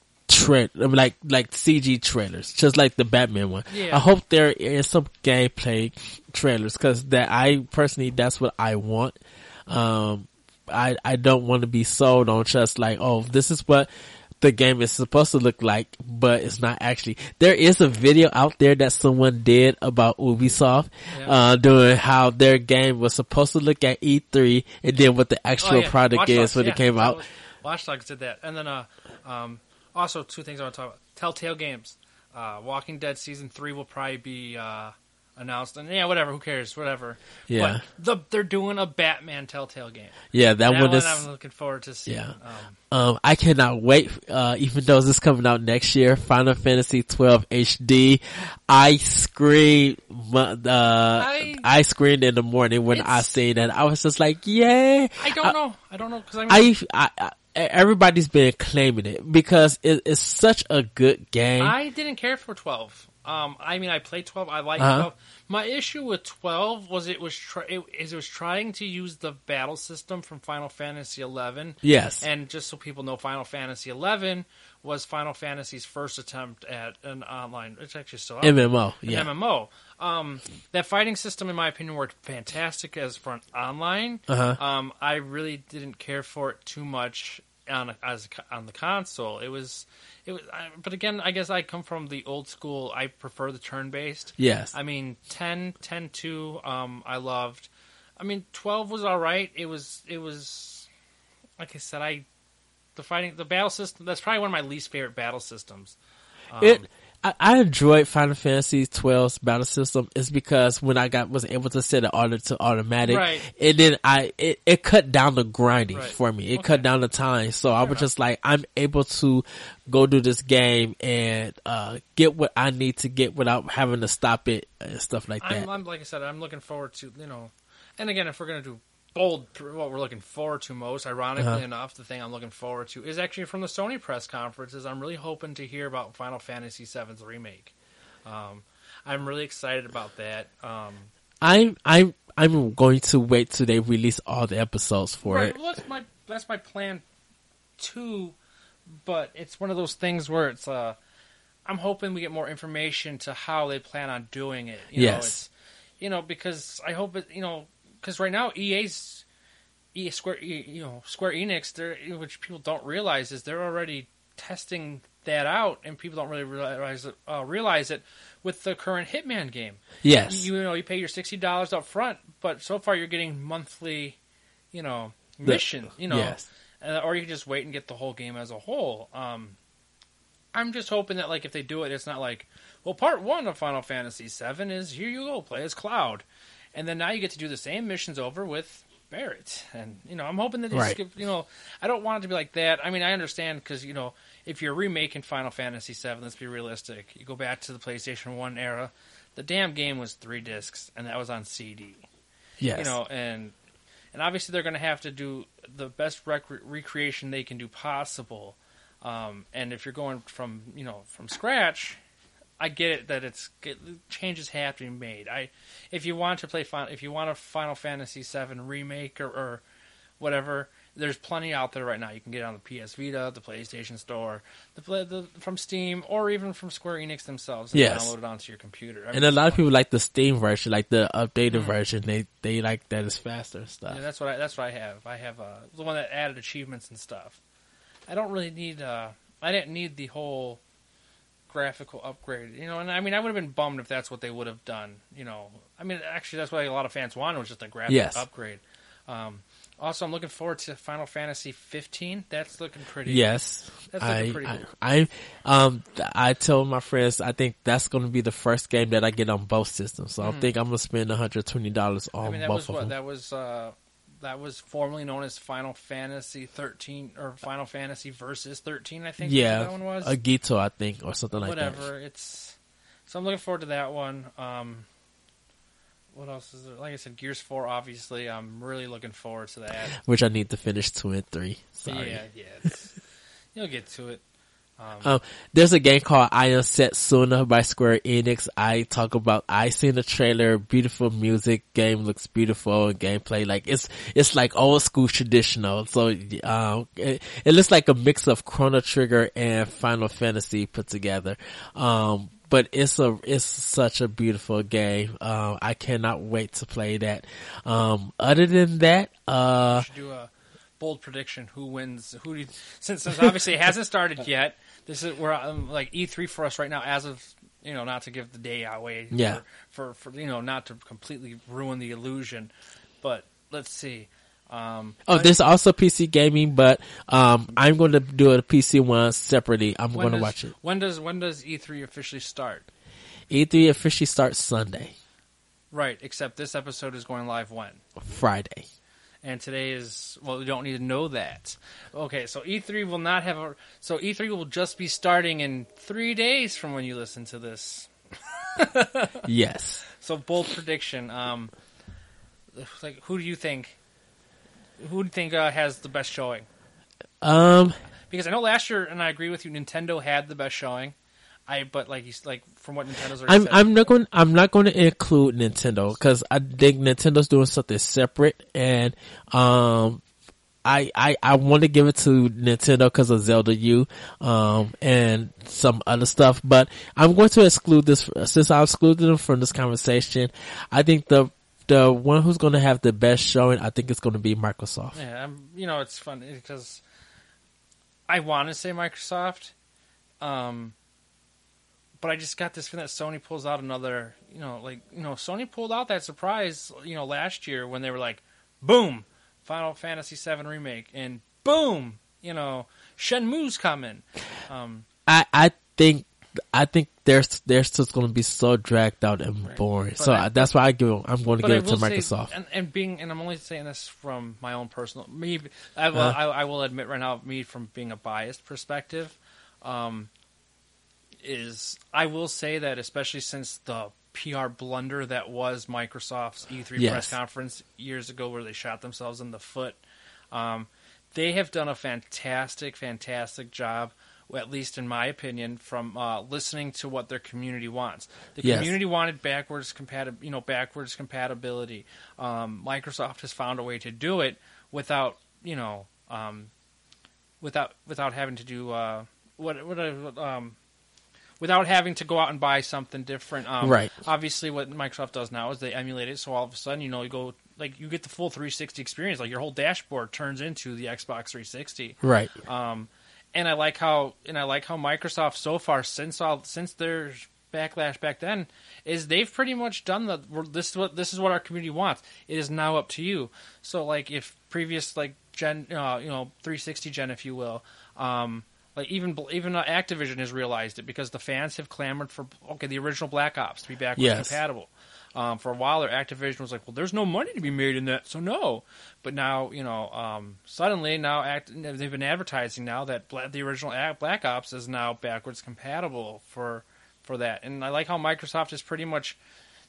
tra- like like CG trailers, just like the Batman one. Yeah. I hope there is some gameplay trailers because that I personally that's what I want. Um, I I don't want to be sold on just like oh this is what the game is supposed to look like, but it's not actually. There is a video out there that someone did about Ubisoft, Yeah. uh, doing how their game was supposed to look at E3 and then what the Oh, actual yeah. product Watch is Dogs, when yeah, it came out. Watch Dogs did that, and then uh, um, also two things I want to talk about: Telltale Games, uh, Walking Dead season three will probably be uh, announced, and yeah, whatever, who cares, whatever. Yeah. but the, they're doing a Batman Telltale game. Yeah, that, That one one is. I'm looking forward to seeing. Yeah. Um, Um, I cannot wait. Uh, even though this is coming out next year, Final Fantasy 12 HD. I screamed. Uh, I, I- screamed in the morning when I seen that. I was just like, "Yeah!" I don't know. I don't know because I mean, I, I, I, everybody's been claiming it because it, it's such a good game. I didn't care for 12. Um, I mean, I played 12. I like Uh-huh. 12. My issue with 12 was it was try- it, is it was trying to use the battle system from Final Fantasy 11. yes. And just so people know, Final Fantasy 11 was Final Fantasy's first attempt at an online. It's actually still out. MMO. Yeah. MMO. Um, that fighting system, in my opinion, worked fantastic as for an online. Uh-huh. Um, I really didn't care for it too much on a, as a on the console. It was, it was. I, but again, I guess I come from the old school. I prefer the turn based. Yes. I mean, 10, 10 2, um, I loved. I mean, 12 was all right. It was, it was, like I said, I, the fighting, the battle system, that's probably one of my least favorite battle systems. Um, it I, I enjoyed Final Fantasy 12's battle system is because when I got was able to set it auto to automatic, Right. and then I it, it cut down the grinding Right. for me. It Okay. cut down the time, so I was enough. just like, I'm able to go do this game and uh get what I need to get without having to stop it and stuff like that. I'm, I'm like I said, I'm looking forward to you know, and again, if we're gonna do bold, what we're looking forward to most, ironically Uh-huh. enough, the thing I'm looking forward to is actually from the Sony press conferences. I'm really hoping to hear about Final Fantasy VII's remake. Um, I'm really excited about that. Um, I'm I'm I'm going to wait till they release all the episodes for right, it. well, that's my that's my plan too, but it's one of those things where it's uh, I'm hoping we get more information to how they plan on doing it. You know, Yes. it's, you know, because I hope it, you know, because right now EA's E Square, you know, Square Enix, they're which people don't realize is they're already testing that out, and people don't really realize it, uh, realize it with the current Hitman game. Yes. You know, you pay your sixty dollars up front, but so far you're getting monthly, you know, missions. You know, Yes. uh, or you can just wait and get the whole game as a whole. Um, I'm just hoping that like if they do it, it's not like, well, part one of Final Fantasy VII is here you go, play as Cloud, and then now you get to do the same missions over with Barrett, and you know I'm hoping that Right. skip. You know, I don't want it to be like that. I mean, I understand because you know if you're remaking Final Fantasy VII, let's be realistic. You go back to the PlayStation One era, the damn game was three discs, and that was on CD yes. you know, and and obviously they're going to have to do the best rec- recreation they can do possible. Um, and if you're going from you know from scratch, I get it that it's changes have to be made. I if you want to play final, if you want a Final Fantasy VII remake or, or whatever, there's plenty out there right now. You can get it on the PS Vita, the PlayStation Store, the, the from Steam, or even from Square Enix themselves. And Yes. download it onto your computer. I and mean, a lot of people like the Steam version, like the updated version. They they like that it's faster and stuff. Yeah, that's what I, that's what I have. I have uh, the one that added achievements and stuff. I don't really need. Uh, I didn't need the whole graphical upgrade, you know. And I mean, I would have been bummed if that's what they would have done, you know. I mean, actually, that's what a lot of fans wanted was just a graphic Yes. upgrade. Um, also, I'm looking forward to Final Fantasy 15. That's looking pretty. Yes, That's looking I, pretty I, cool. I, um, I told my friends I think that's going to be the first game that I get on both systems. So I think I'm going to spend 120 dollars on Hmm. I mean, that both was of what them. that was. Uh, that was formerly known as Final Fantasy 13 or Final Fantasy Versus 13. I think. yeah, that one was. Agito, I think, or something like that. Whatever. It's so I'm looking forward to that one. Um, what else is there? Like I said, Gears 4. Obviously, I'm really looking forward to that. Which I need to finish two and three. Sorry. Yeah, yeah. It's, you'll get to it. Um, Um, there's a game called I Am Setsuna by Square Enix. I talk about, I seen the trailer, beautiful music, game looks beautiful and gameplay, like it's, it's like old school traditional. So, um, it, it looks like a mix of Chrono Trigger and Final Fantasy put together. Um, but it's a, it's such a beautiful game. Um, I cannot wait to play that. Um, other than that, uh, we should do a bold prediction. Who wins? Who do you, since since obviously it hasn't started yet. This is we're um, like E3 for us right now. As of you know, not to give the day away. Yeah. For, for for you know, not to completely ruin the illusion, but let's see. Um, Oh, there's also PC gaming, but um, I'm going to do a PC one separately. I'm going to watch it. When does when does E3 officially start? E3 officially starts Sunday, Right. Except this episode is going live when. Friday. And today is well we don't need to know that. Okay so e3 will not have a so e3 will just be starting in three days from when you listen to this. Yes. so bold prediction um like who do you think who do you think uh, has the best showing? Um, because i know last year and i agree with you nintendo had the best showing i but like you s- like from what nintendo's I'm said, I'm not going I'm not going to include Nintendo because I think Nintendo's doing something separate, and um, I I I want to give it to Nintendo because of Zelda U, um, and some other stuff. But I'm going to exclude this since I excluded them from this conversation. I think the the one who's going to have the best showing, I think it's going to be Microsoft. Yeah, I'm, you know, it's fun because I want to say Microsoft, um, but I just got this feeling that Sony pulls out another, you know, like you know, Sony pulled out that surprise, you know, last year when they were like, boom, Final Fantasy VII remake, and boom, you know, Shenmue's coming. Um, I I think I think there's there's just going to be so dragged out and Right. boring. But so I- that's why I give I'm going to give it to will say- Microsoft. and, and being, and I'm only saying this from my own personal, me, I will, Uh-huh. I, I will admit right now, me from being a biased perspective, um, is I will say that especially since the PR blunder that was Microsoft's E3 Yes. press conference years ago, where they shot themselves in the foot, um, they have done a fantastic, fantastic job. At least in my opinion, from uh, listening to what their community wants. The Yes. community wanted backwards compatibility. You know, backwards compatibility. Um, Microsoft has found a way to do it without, you know, um, without without having to do uh, what what uh, um, without having to go out and buy something different. Um, Right. Obviously, what Microsoft does now is they emulate it. So all of a sudden, you know, you go like you get the full 360 experience. Like your whole dashboard turns into the Xbox 360. Right. Um, and I like how and I like how Microsoft so far since all since their backlash back then is they've pretty much done the this is what this is what our community wants. It is now up to you. So like if previous like gen uh, you know 360 gen if you will um, like even even uh, Activision has realized it because the fans have clamored for okay the original Black Ops to be backwards Yes. compatible. Um, for a while, there, Activision was like, "Well, there's no money to be made in that, so no." But now, you know, um, suddenly now act, they've been advertising now that Bla- the original Black Ops is now backwards compatible for for that. And I like how Microsoft is pretty much,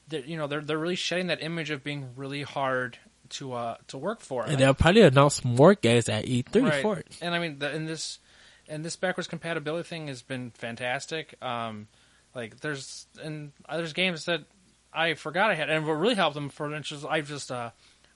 they're- you know, they're they're really shedding that image of being really hard to uh to work for. And they'll probably announce more games at E3 Right. for it. And I mean, the, and this and this backwards compatibility thing has been fantastic. Um, like there's and there's games that I forgot I had, and what really helped them for instance, I've just uh,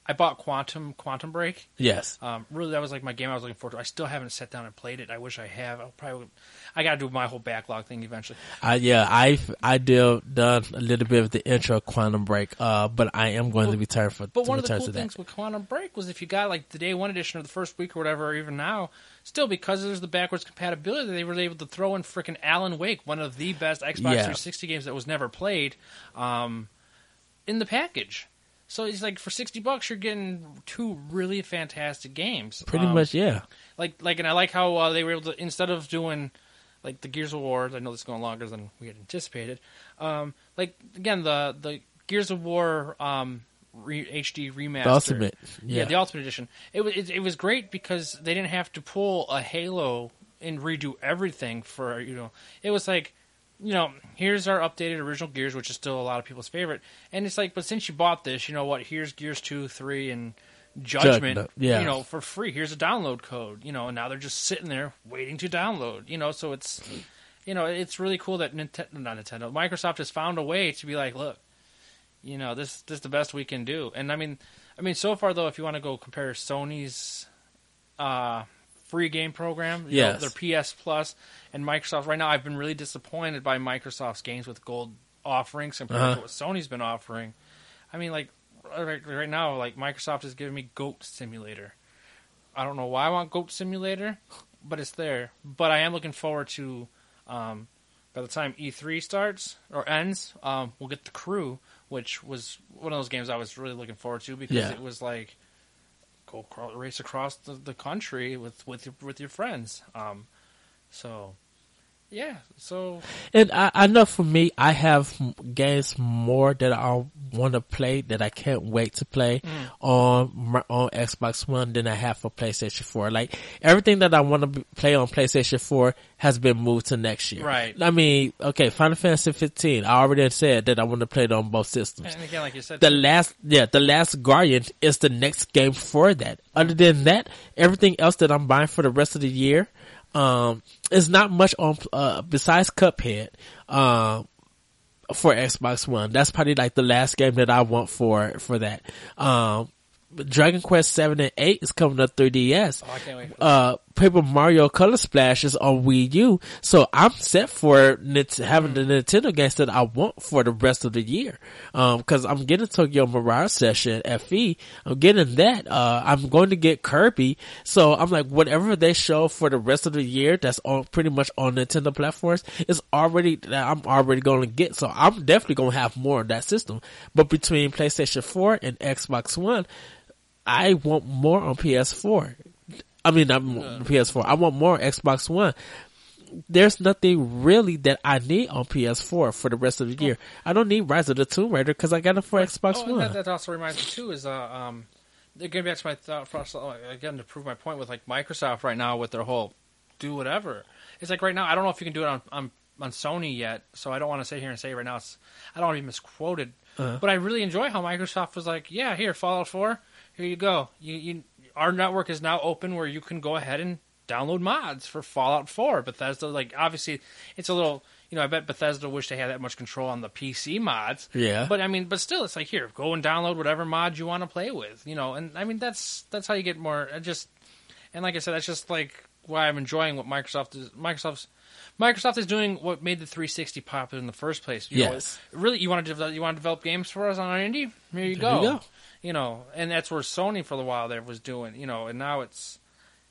I bought Quantum Quantum Break. Yes. Um, really, that was like my game I was looking forward to. I still haven't sat down and played it. I wish I have. I'll probably. I got to do my whole backlog thing eventually. I yeah, I I did done a little bit of the intro of Quantum Break, uh, but I am going to return for. But to one of the cool that. things with Quantum Break was if you got like the day one edition or the first week or whatever, or even now, still because there's the backwards compatibility, they were able to throw in freaking Alan Wake, one of the best Xbox Yeah. 360 games that was never played, um, in the package. So it's like for sixty bucks, you're getting two really fantastic games. Pretty Um, much, yeah. like like and I like how uh, they were able to instead of doing like the Gears of War. I know this is going longer than we had anticipated. Um, like again the the Gears of War um, re- HD remaster, The Ultimate, yeah. yeah. the Ultimate Edition. It was it, it was great because they didn't have to pull a Halo and redo everything for you know. It was like. You know, here's our updated original Gears, which is still a lot of people's favorite. And it's like, but since you bought this, you know what? Here's Gears two, three, and Judgment. Judgment, yeah. You know, for free. Here's a download code. You know, and now they're just sitting there waiting to download. You know, so it's, you know, it's really cool that Nintendo, not Nintendo, Microsoft has found a way to be like, look, you know, this this is the best we can do. And I mean, I mean, so far though, if you want to go compare Sony's uh, free game program, you know, their PS Plus and Microsoft. Right now, I've been really disappointed by Microsoft's games with gold offerings compared Uh-huh. to what Sony's been offering. I mean, like right, right now, like Microsoft is giving me Goat Simulator. I don't know why I want Goat Simulator, but it's there. But I am looking forward to. Um, by the time E3 starts or ends, um, we'll get the Crew, which was one of those games I was really looking forward to because Yeah. it was like go race across the, the country with with your with your friends. Um, so yeah, so And I, I know for me, I have games more that I want to play that I can't wait to play Mm. on my, on Xbox One than I have for PlayStation 4. Like everything that I want to play on PlayStation 4 has been moved to next year. Right. I mean, okay, Final Fantasy 15. I already said that I want to play it on both systems. and again, like you said, The last, yeah, the last Guardian is the next game for that. Other than that, everything else that I'm buying for the rest of the year, um, is not much on, uh, besides Cuphead, um, for Xbox One. That's probably like the last game that I want for, for that. Um, Dragon Quest 7 and 8 is coming up 3DS oh, I can't wait. For uh, Paper Mario Color Splash is on Wii U, so I'm set for having the Nintendo games that I want for the rest of the year. Um, cause I'm getting Tokyo Mirage Session, FE, I'm getting that, uh, I'm going to get Kirby, so I'm like, whatever they show for the rest of the year that's on, pretty much on Nintendo platforms is already, that I'm already going to get, so I'm definitely going to have more of that system. But between PlayStation 4 and Xbox One, I want more on PS4. I mean, I'm on PS4. I want more Xbox One. There's nothing really that I need on PS4 for the rest of the year. I don't need Rise of the Tomb Raider because I got it for Xbox oh, One. that, that also reminds me too is uh, um, getting back to my thought process again to prove my point with like Microsoft right now with their whole do whatever. It's like right now I don't know if you can do it on on, on Sony yet, so I don't want to sit here and say right now it's I don't want to be misquoted, Uh-huh. but I really enjoy how Microsoft was like, yeah, here Fallout Four, here you go. You, you our network is now open where you can go ahead and download mods for Fallout 4. Bethesda, like obviously, it's a little. You know, I bet Bethesda wish they had that much control on the PC mods. Yeah. But I mean, but still, it's like here, go and download whatever mod you want to play with. You know, and I mean that's that's how you get more. I just and like I said, that's just like why I'm enjoying what Microsoft is. Microsoft's Microsoft is doing what made the 360 popular in the first place. You Yes. Know, really, you want to develop, you want to develop games for us on our indie? Here you There go. you go. You know, and that's where Sony for a while there was doing. You know, and now it's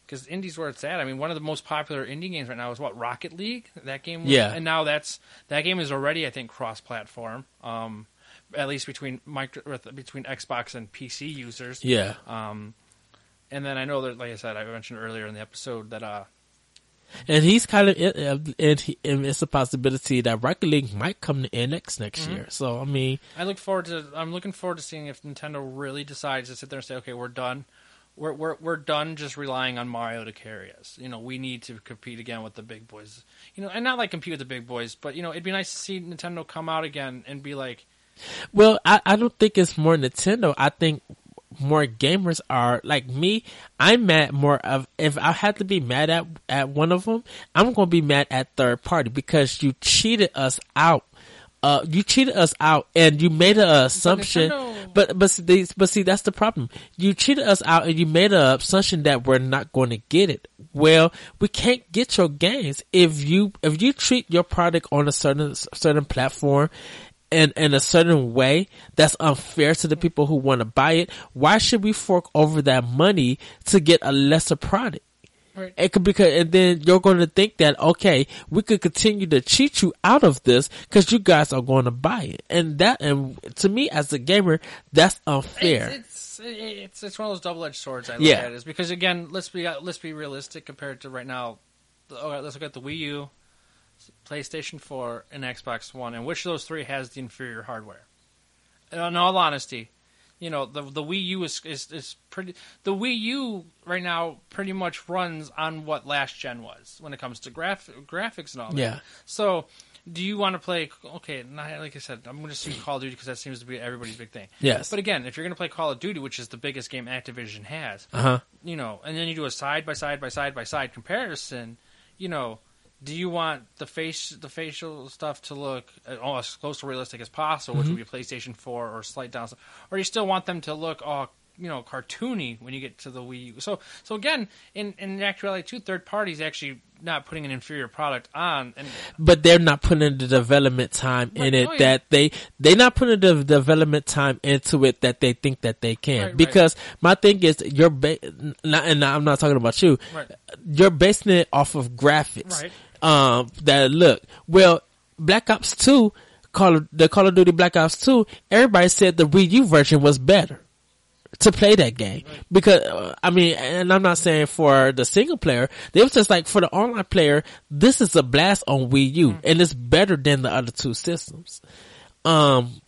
because indie's where it's at. I mean, one of the most popular indie games right now is what Rocket League. That game, was, Yeah. and now that's that game is already I think cross-platform. Um, at least between micro, between Xbox and PC users. yeah. Um, and then I know that, like I said, I mentioned earlier in the episode that uh, And he's kind of, and, he, and it's a possibility that Rocket League might come to NX next Mm-hmm. year. So, I mean, I look forward to. I'm looking forward to seeing if Nintendo really decides to sit there and say, "Okay, we're done. We're we're we're done just relying on Mario to carry us. You know, we need to compete again with the big boys. You know, and not like compete with the big boys, but you know, it'd be nice to see Nintendo come out again and be like, Well, I, I don't think it's more Nintendo. I think more gamers are like me. I'm mad more of if I had to be mad at at one of them, I'm to be mad at third party because you cheated us out uh, you cheated us out and you made an assumption. But but see, but see, that's the problem. You cheated us out and you made an assumption that we're not going to get it. Well, we can't get your games if you if you treat your product on a certain certain platform in in a certain way that's unfair to the people who want to buy it. Why should we fork over that money to get a lesser product? Right. It could because, and then you're going to think that okay, we could continue to cheat you out of this because you guys are going to buy it, and that, and to me as a gamer, that's unfair. It's, it's it's it's one of those double edged swords. I look Yeah. at it is because again, let's be let's be realistic compared to right now. the- Okay, let's look at the Wii U, PlayStation Four, and Xbox One, and which of those three has the inferior hardware? In all honesty, you know the the Wii U is is, is pretty. The Wii U right now pretty much runs on what last gen was when it comes to graph graphics and all that. Yeah. So. Do you want to play? Okay, not, like I said, I'm going to see Call of Duty because that seems to be everybody's big thing. Yes. But again, if you're going to play Call of Duty, which is the biggest game Activision has, Uh huh. you know, and then you do a side by side by side by side comparison, you know, do you want the face the facial stuff to look oh, as close to realistic as possible, which would be mm-hmm. PlayStation 4 or slight down, or do you still want them to look oh you know cartoony when you get to the Wii U. So so again, in in actuality, two third parties actually not putting an inferior product on, and But they're not putting the development time in Right. it Oh, yeah. that they they're not putting the development time into it that they think that they can. Right, right. because my thing is you're ba- not, and I'm not talking about you. Right. You're basing it off of graphics. Um, that look well. Black Ops Two, Call of, the Call of Duty Black Ops Two. Everybody said the Wii U version was better to play that game because uh, I mean, and I'm not saying for the single player. They was just like for the online player, this is a blast on Wii U, Mm-hmm. and it's better than the other two systems. Um,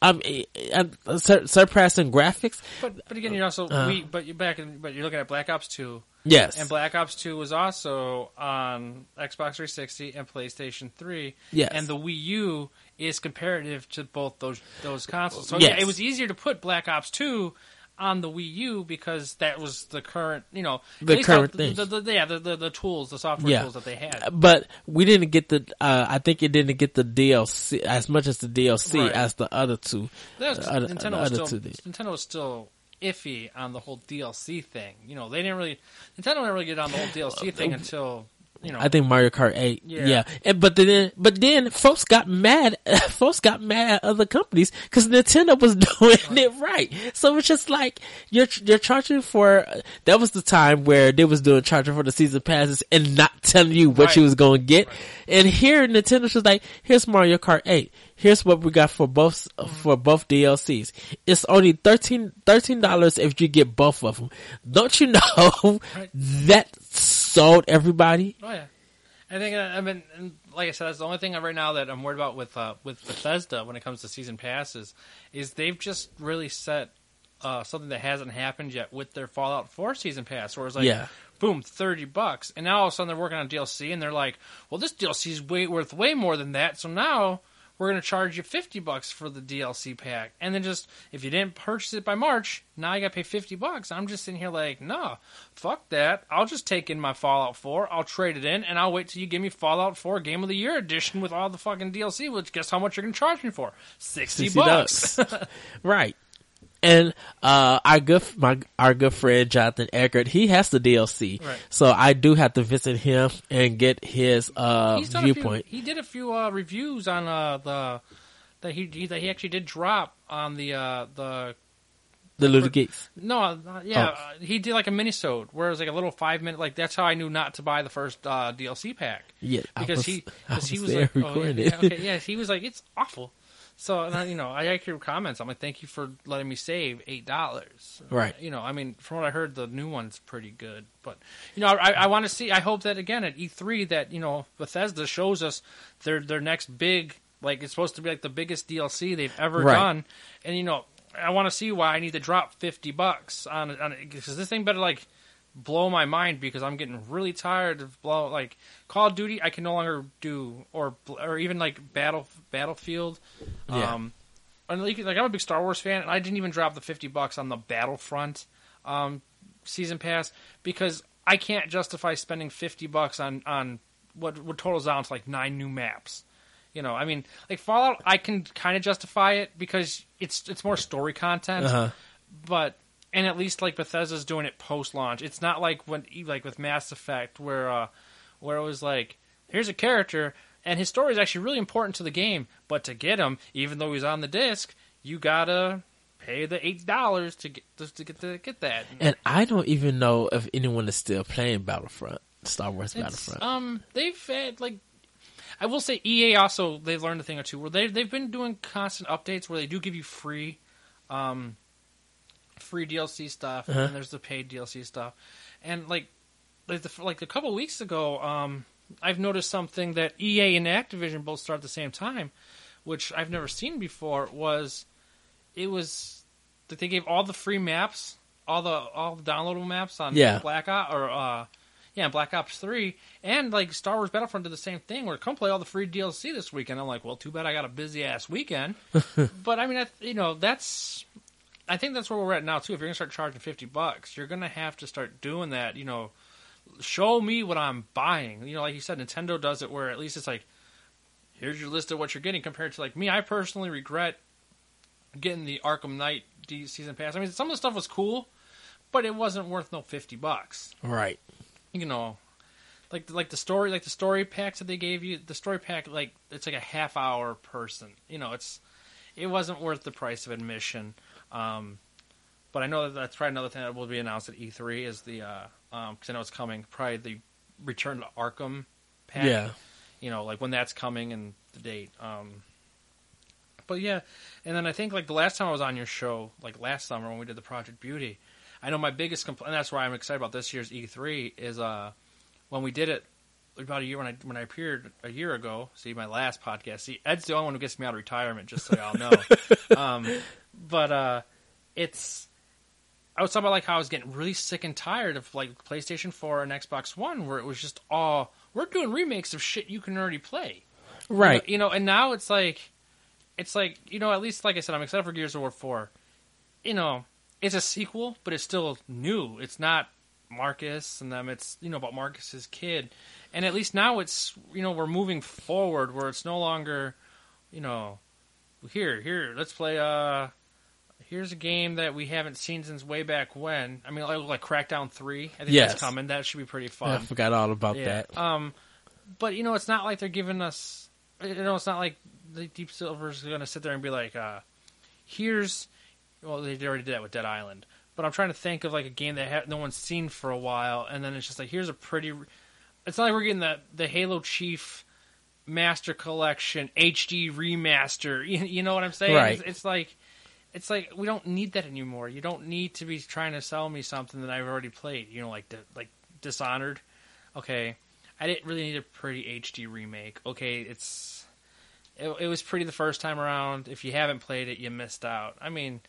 I mean, and sur- surpassing graphics. but but again, you're also Uh. we but you're back in, but you're looking at Black Ops 2. Yes, And Black Ops 2 was also on Xbox 360 and PlayStation 3. Yes. And the Wii U is comparative to both those those consoles. So Yes. yeah, it was easier to put Black Ops 2 on the Wii U because that was the current, you know, The current the, thing. The, the, yeah, the, the, the tools, the software Yeah. tools that they had. but we didn't get the. Uh, I think it didn't get the DLC as much as the DLC Right. as the other two. Was- the other, Nintendo, the was other still, two. Nintendo was still iffy on the whole DLC thing. You know, they didn't really Nintendo didn't really get on the whole DLC thing until you know. I think Mario Kart Eight. Yeah, Yeah. And, but then, but then, folks got mad. folks got mad at other companies because Nintendo was doing it right. So it's just like you're you're charging for. That was the time where they was doing charging for the season passes and not telling you what Right. you was going to get. And here, Nintendo's just like, here's Mario Kart Eight. Here's what we got for both mm-hmm. for both DLCs. It's only 13 dollars if you get both of them. Don't you know Right. that sold everybody? Oh yeah, I think uh, I mean, and like I said, that's the only thing right now that I'm worried about with uh, with Bethesda when it comes to season passes is they've just really set uh, something that hasn't happened yet with their Fallout 4 season pass, where it's like, Yeah. boom, thirty bucks, and now all of a sudden they're working on DLC, and they're like, well, this DLC is way worth way more than that, so now. We're going to charge you 50 bucks for the DLC pack. And then just, if you didn't purchase it by March, now you got to pay 50 bucks. I'm just sitting here like, no, fuck that. I'll just take in my Fallout 4, I'll trade it in, and I'll wait till you give me Fallout 4 Game of the Year edition with all the fucking DLC, which guess how much you're going to charge me for? 60, 60 bucks. right. And uh, our good my our good friend Jonathan Eckert, he has the DLC, Right. so I do have to visit him and get his uh, a few- viewpoint. he did a few uh, reviews on uh, the that he, he that he actually did drop on the uh, the Deluded Geeks. No, uh, yeah, Oh. uh, he did like a minisode where it was like a little five minute. Like that's how I knew not to buy the first uh, DLC pack Yeah, I because was- he because he was there like, oh, yeah, okay, yeah, he was like it's awful. So you know, I actually comments. I'm like, thank you for letting me save eight dollars. Right. You know, I mean, from what I heard, the new one's pretty good. But you know, I, I want to see. I hope that again at E3 that you know Bethesda shows us their their next big like it's supposed to be like the biggest DLC they've ever Right. done, and you know. I want to see why I need to drop fifty bucks on it on because this thing better like blow my mind because I'm getting really tired of blow like Call of Duty. I can no longer do or or even like Battle Battlefield. Yeah. Um, and like, like I'm a big Star Wars fan, and I didn't even drop the fifty bucks on the Battlefront um, season pass because I can't justify spending fifty bucks on on what what totals out to like nine new maps. You know, I mean, like Fallout, I can kind of justify it because it's it's more story content, Uh-huh. but and at least like Bethesda's doing it post launch. It's not like when like with Mass Effect where uh where it was like here's a character and his story is actually really important to the game, but to get him, even though he's on the disc, you gotta pay the eight dollars to get to get to get that. And I don't even know if anyone is still playing Battlefront, Star Wars It's, Battlefront. um, they've had like, I will say EA also they've learned a thing or two where they they've been doing constant updates where they do give you free, um, free DLC stuff Uh-huh. and there's the paid DLC stuff, and like, like the, like a couple weeks ago, um, I've noticed something that EA and Activision both start at the same time, which I've never seen before. Was it was that they gave all the free maps, all the all the downloadable maps on Yeah. Black Ops or uh, yeah, Black Ops Three, and like Star Wars Battlefront did the same thing. Where come play all the free DLC this weekend. I'm like, well, too bad I got a busy ass weekend. but I mean, I, you know, that's I think that's where we're at now too. If you're gonna start charging fifty bucks, you're gonna have to start doing that. You know, show me what I'm buying. You know, like you said, Nintendo does it where at least it's like, here's your list of what you're getting. Compared to like me, I personally regret getting the Arkham Knight D- season pass. I mean, some of the stuff was cool, but it wasn't worth no fifty bucks. right. You know, like like the story, like the story packs that they gave you. The story pack, like it's like a half hour person. You know, it's it wasn't worth the price of admission. Um, but I know that that's probably another thing that will be announced at E3 is the uh, um, because I know it's coming. Probably the Return to Arkham pack. Yeah. You know, like when that's coming and the date. Um, but yeah, and then I think like the last time I was on your show, like last summer when we did the Project Beauty, I know my biggest complaint. That's why I'm excited about this year's E3 is uh when we did it about a year when I when I appeared a year ago. See my last podcast. See Ed's the only one who gets me out of retirement, just so y'all know. um, but uh, it's I was talking about like how I was getting really sick and tired of like PlayStation 4 and Xbox One, where it was just all we're doing remakes of shit you can already play. Right. You know, and now it's like, it's like you know, at least like I said, I'm excited for Gears of War four. You know, it's a sequel, but it's still new. It's not Marcus and them. It's you know about Marcus's kid, and at least now it's you know we're moving forward where it's no longer, you know, here here let's play uh. Here's a game that we haven't seen since way back when. I mean, like, like Crackdown Three. I think Yes. that's coming. That should be pretty fun. I forgot all about Yeah. that. Um, but you know, it's not like they're giving us. You know, it's not like the Deep Silver's going to sit there and be like, uh, "Here's." Well, they already did that with Dead Island, but I'm trying to think of like a game that ha- no one's seen for a while, and then it's just like, "Here's a pretty." It's not like we're getting the the Halo Chief Master Collection HD remaster. You, you know what I'm saying? Right. It's, it's like. It's like we don't need that anymore. You don't need to be trying to sell me something that I've already played. You know, like like Dishonored. Okay, I didn't really need a pretty HD remake. Okay, it's it, it was pretty the first time around. If you haven't played it, you missed out. I mean,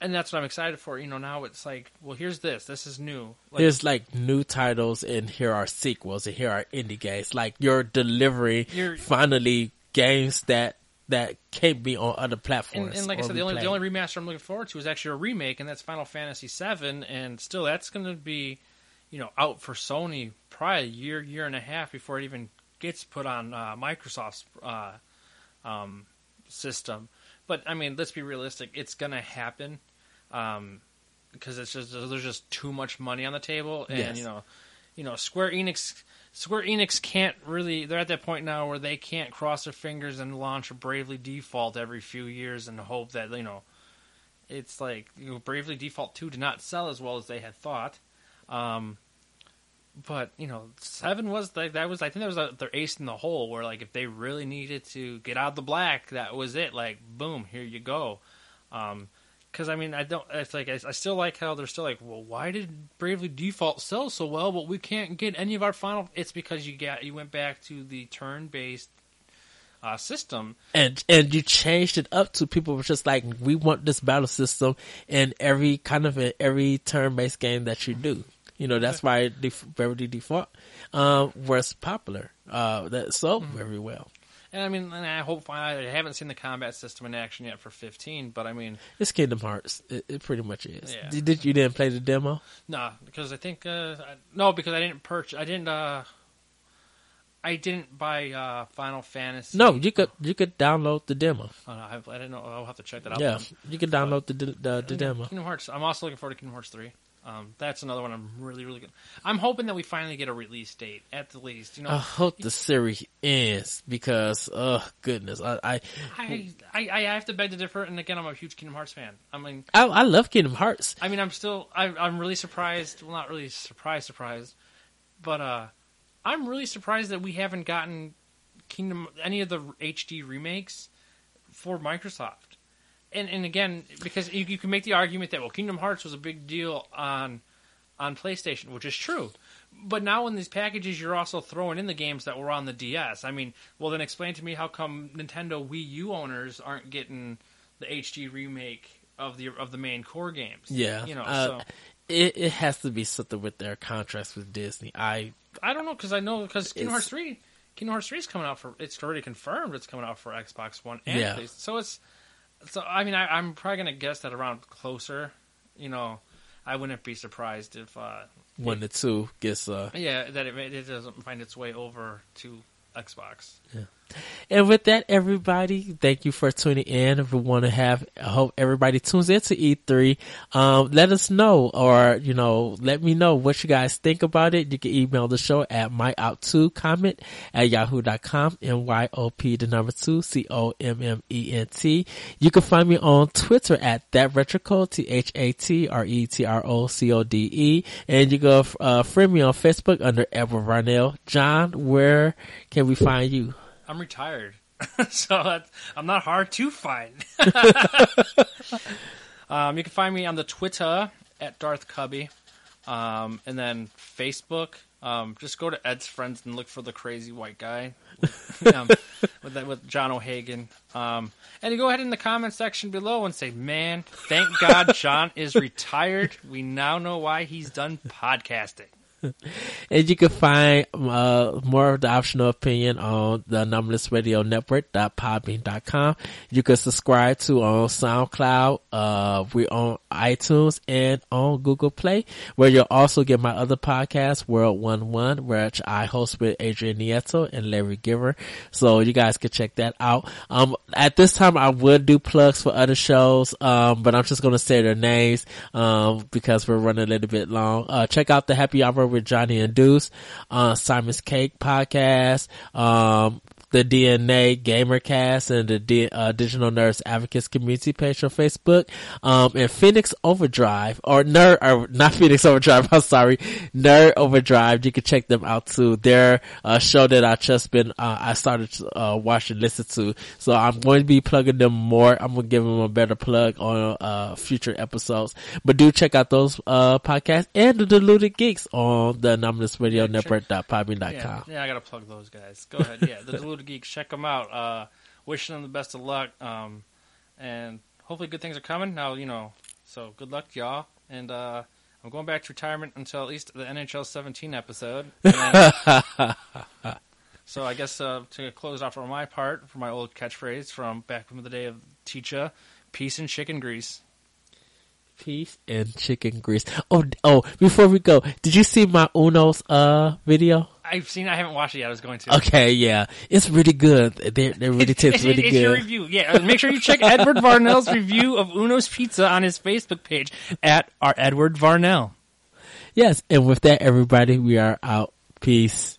and that's what I'm excited for. You know, now it's like, well, here's this. This is new. Like, There's like new titles and here are sequels and here are indie games. Like you're delivering You're- finally games that that can't be on other platforms. and, and like I said, the only the only remaster I'm looking forward to is actually a remake, and that's Final Fantasy VII. And still, that's going to be, you know, out for Sony probably a year, year and a half before it even gets put on uh, Microsoft's uh, um, system. But I mean, let's be realistic; it's going to happen um, because it's just there's just too much money on the table, and Yes. you know, you know, Square Enix. Square Enix can't really. They're at that point now where they can't cross their fingers and launch a Bravely Default every few years and hope that you know. It's like you know, Bravely Default two did not sell as well as they had thought, um, but you know, seven was like that was I think that was a, their ace in the hole where like if they really needed to get out of the black, that was it. Like boom, here you go. Um, because I mean, I don't. It's like I, I still like how they're still like, well, why did Bravely Default sell so well, but we can't get any of our final? It's because you got you went back to the turn based uh, system. and and you changed it up to people were just like we want this battle system in every kind of in every turn based game that you do. You know that's why def- Bravely Default um, was popular. Uh, that sold Mm-hmm. very well. And I mean, and I hope I haven't seen the combat system in action yet for 15, but I mean, It's Kingdom Hearts. It, it pretty much is. Yeah. Did, did you didn't play the demo? nah, because I think uh, I, no, because I didn't purchase, I didn't. uh I didn't buy uh, Final Fantasy. No, you could you could download the demo. Oh, no, I, I didn't know. I'll have to check that out. Yeah, then. you can download the the, the, the demo. Kingdom Hearts. I'm also looking forward to Kingdom Hearts three. Um, that's another one I'm really really good. I'm hoping that we finally get a release date at the least. You know, I hope the series ends because, oh goodness, I I, I, I I have to beg to differ. And again, I'm a huge Kingdom Hearts fan. I mean, I, I love Kingdom Hearts. I mean, I'm still I, I'm really surprised. Well, not really surprised, surprised, but uh, I'm really surprised that we haven't gotten Kingdom any of the HD remakes for Microsoft. And and again, because you, you can make the argument that well, Kingdom Hearts was a big deal on on PlayStation, which is true. But now in these packages, you're also throwing in the games that were on the DS. I mean, well, then explain to me how come Nintendo Wii U owners aren't getting the HD remake of the of the main core games? Yeah, you know. uh, so it it has to be something with their contracts with Disney. I I don't know because I know because Kingdom Hearts three, Kingdom Hearts three is coming out for it's already confirmed it's coming out for Xbox One and Yeah. PlayStation. So it's so I mean I, I'm probably gonna guess that around closer, you know, I wouldn't be surprised if uh one to two gets uh yeah that it, it doesn't find its way over to Xbox. And with that, everybody, thank you for tuning in. If we want to have, I hope everybody tunes into E3. Um, let us know or, you know, let me know what you guys think about it. You can email the show at myop2comment at yahoo.com, M-Y-O-P, the number two, C-O-M-M-E-N-T. You can find me on Twitter at that retrocode, T-H-A-T-R-E-T-R-O-C-O-D-E. And you can, uh, friend me on Facebook under Edward Varnell. John, where can we find you? I'm retired, so I'm not hard to find. um, you can find me on the Twitter at Darth Cubby, um, and then Facebook. Um, just go to Ed's friends and look for the crazy white guy um, with that, with John O'Hagan. Um, and you go ahead in the comment section below and say, "Man, thank God John is retired. We now know why he's done podcasting." And you can find uh, more of the optional opinion on the Anomalous Radio Network.podbean.com. You can subscribe to on SoundCloud. Uh, we're on iTunes and on Google Play, where you'll also get my other podcast, World One One, which I host with Adrian Nieto and Larry Giver. So you guys can check that out. Um, at this time, I would do plugs for other shows, um, but I'm just going to say their names um, because we're running a little bit long. Uh, check out the Happy Hour with Johnny and Deuce, uh, Simon's Cake podcast, um, the DNA Gamercast and the D- uh, Digital Nerds Advocates community page on Facebook, um, and Phoenix Overdrive or Nerd or not Phoenix Overdrive. I'm sorry, Nerd Overdrive. You can check them out too. They're a show that I just been uh, I started to uh, watch and listen to. So I'm going to be plugging them more. I'm gonna give them a better plug on uh, future episodes. But do check out those uh, podcasts and the Deluded Geeks on the Anomalous Radio Yeah, Network.podbean.com. Yeah, yeah, I gotta plug those guys. Go ahead. Yeah, the Deluded Geeks, check them out. Uh, wishing them the best of luck. Um, and hopefully good things are coming. Now, you know, so good luck y'all. And uh, I'm going back to retirement until at least the NHL 17 episode. Then- so I guess uh, to close off on my part, for my old catchphrase from back from the day of Teacher, peace and chicken grease. Peace and chicken grease. Oh, oh! Before we go, did you see my Uno's uh video? I've seen. I haven't watched it yet. I was going to. Okay, yeah, it's really good. They they really It's, tastes really it's your good. review. Yeah, uh, make sure you check Edward Varnell's review of Uno's Pizza on his Facebook page at our Edward Varnell. Yes, and with that, everybody, we are out. Peace.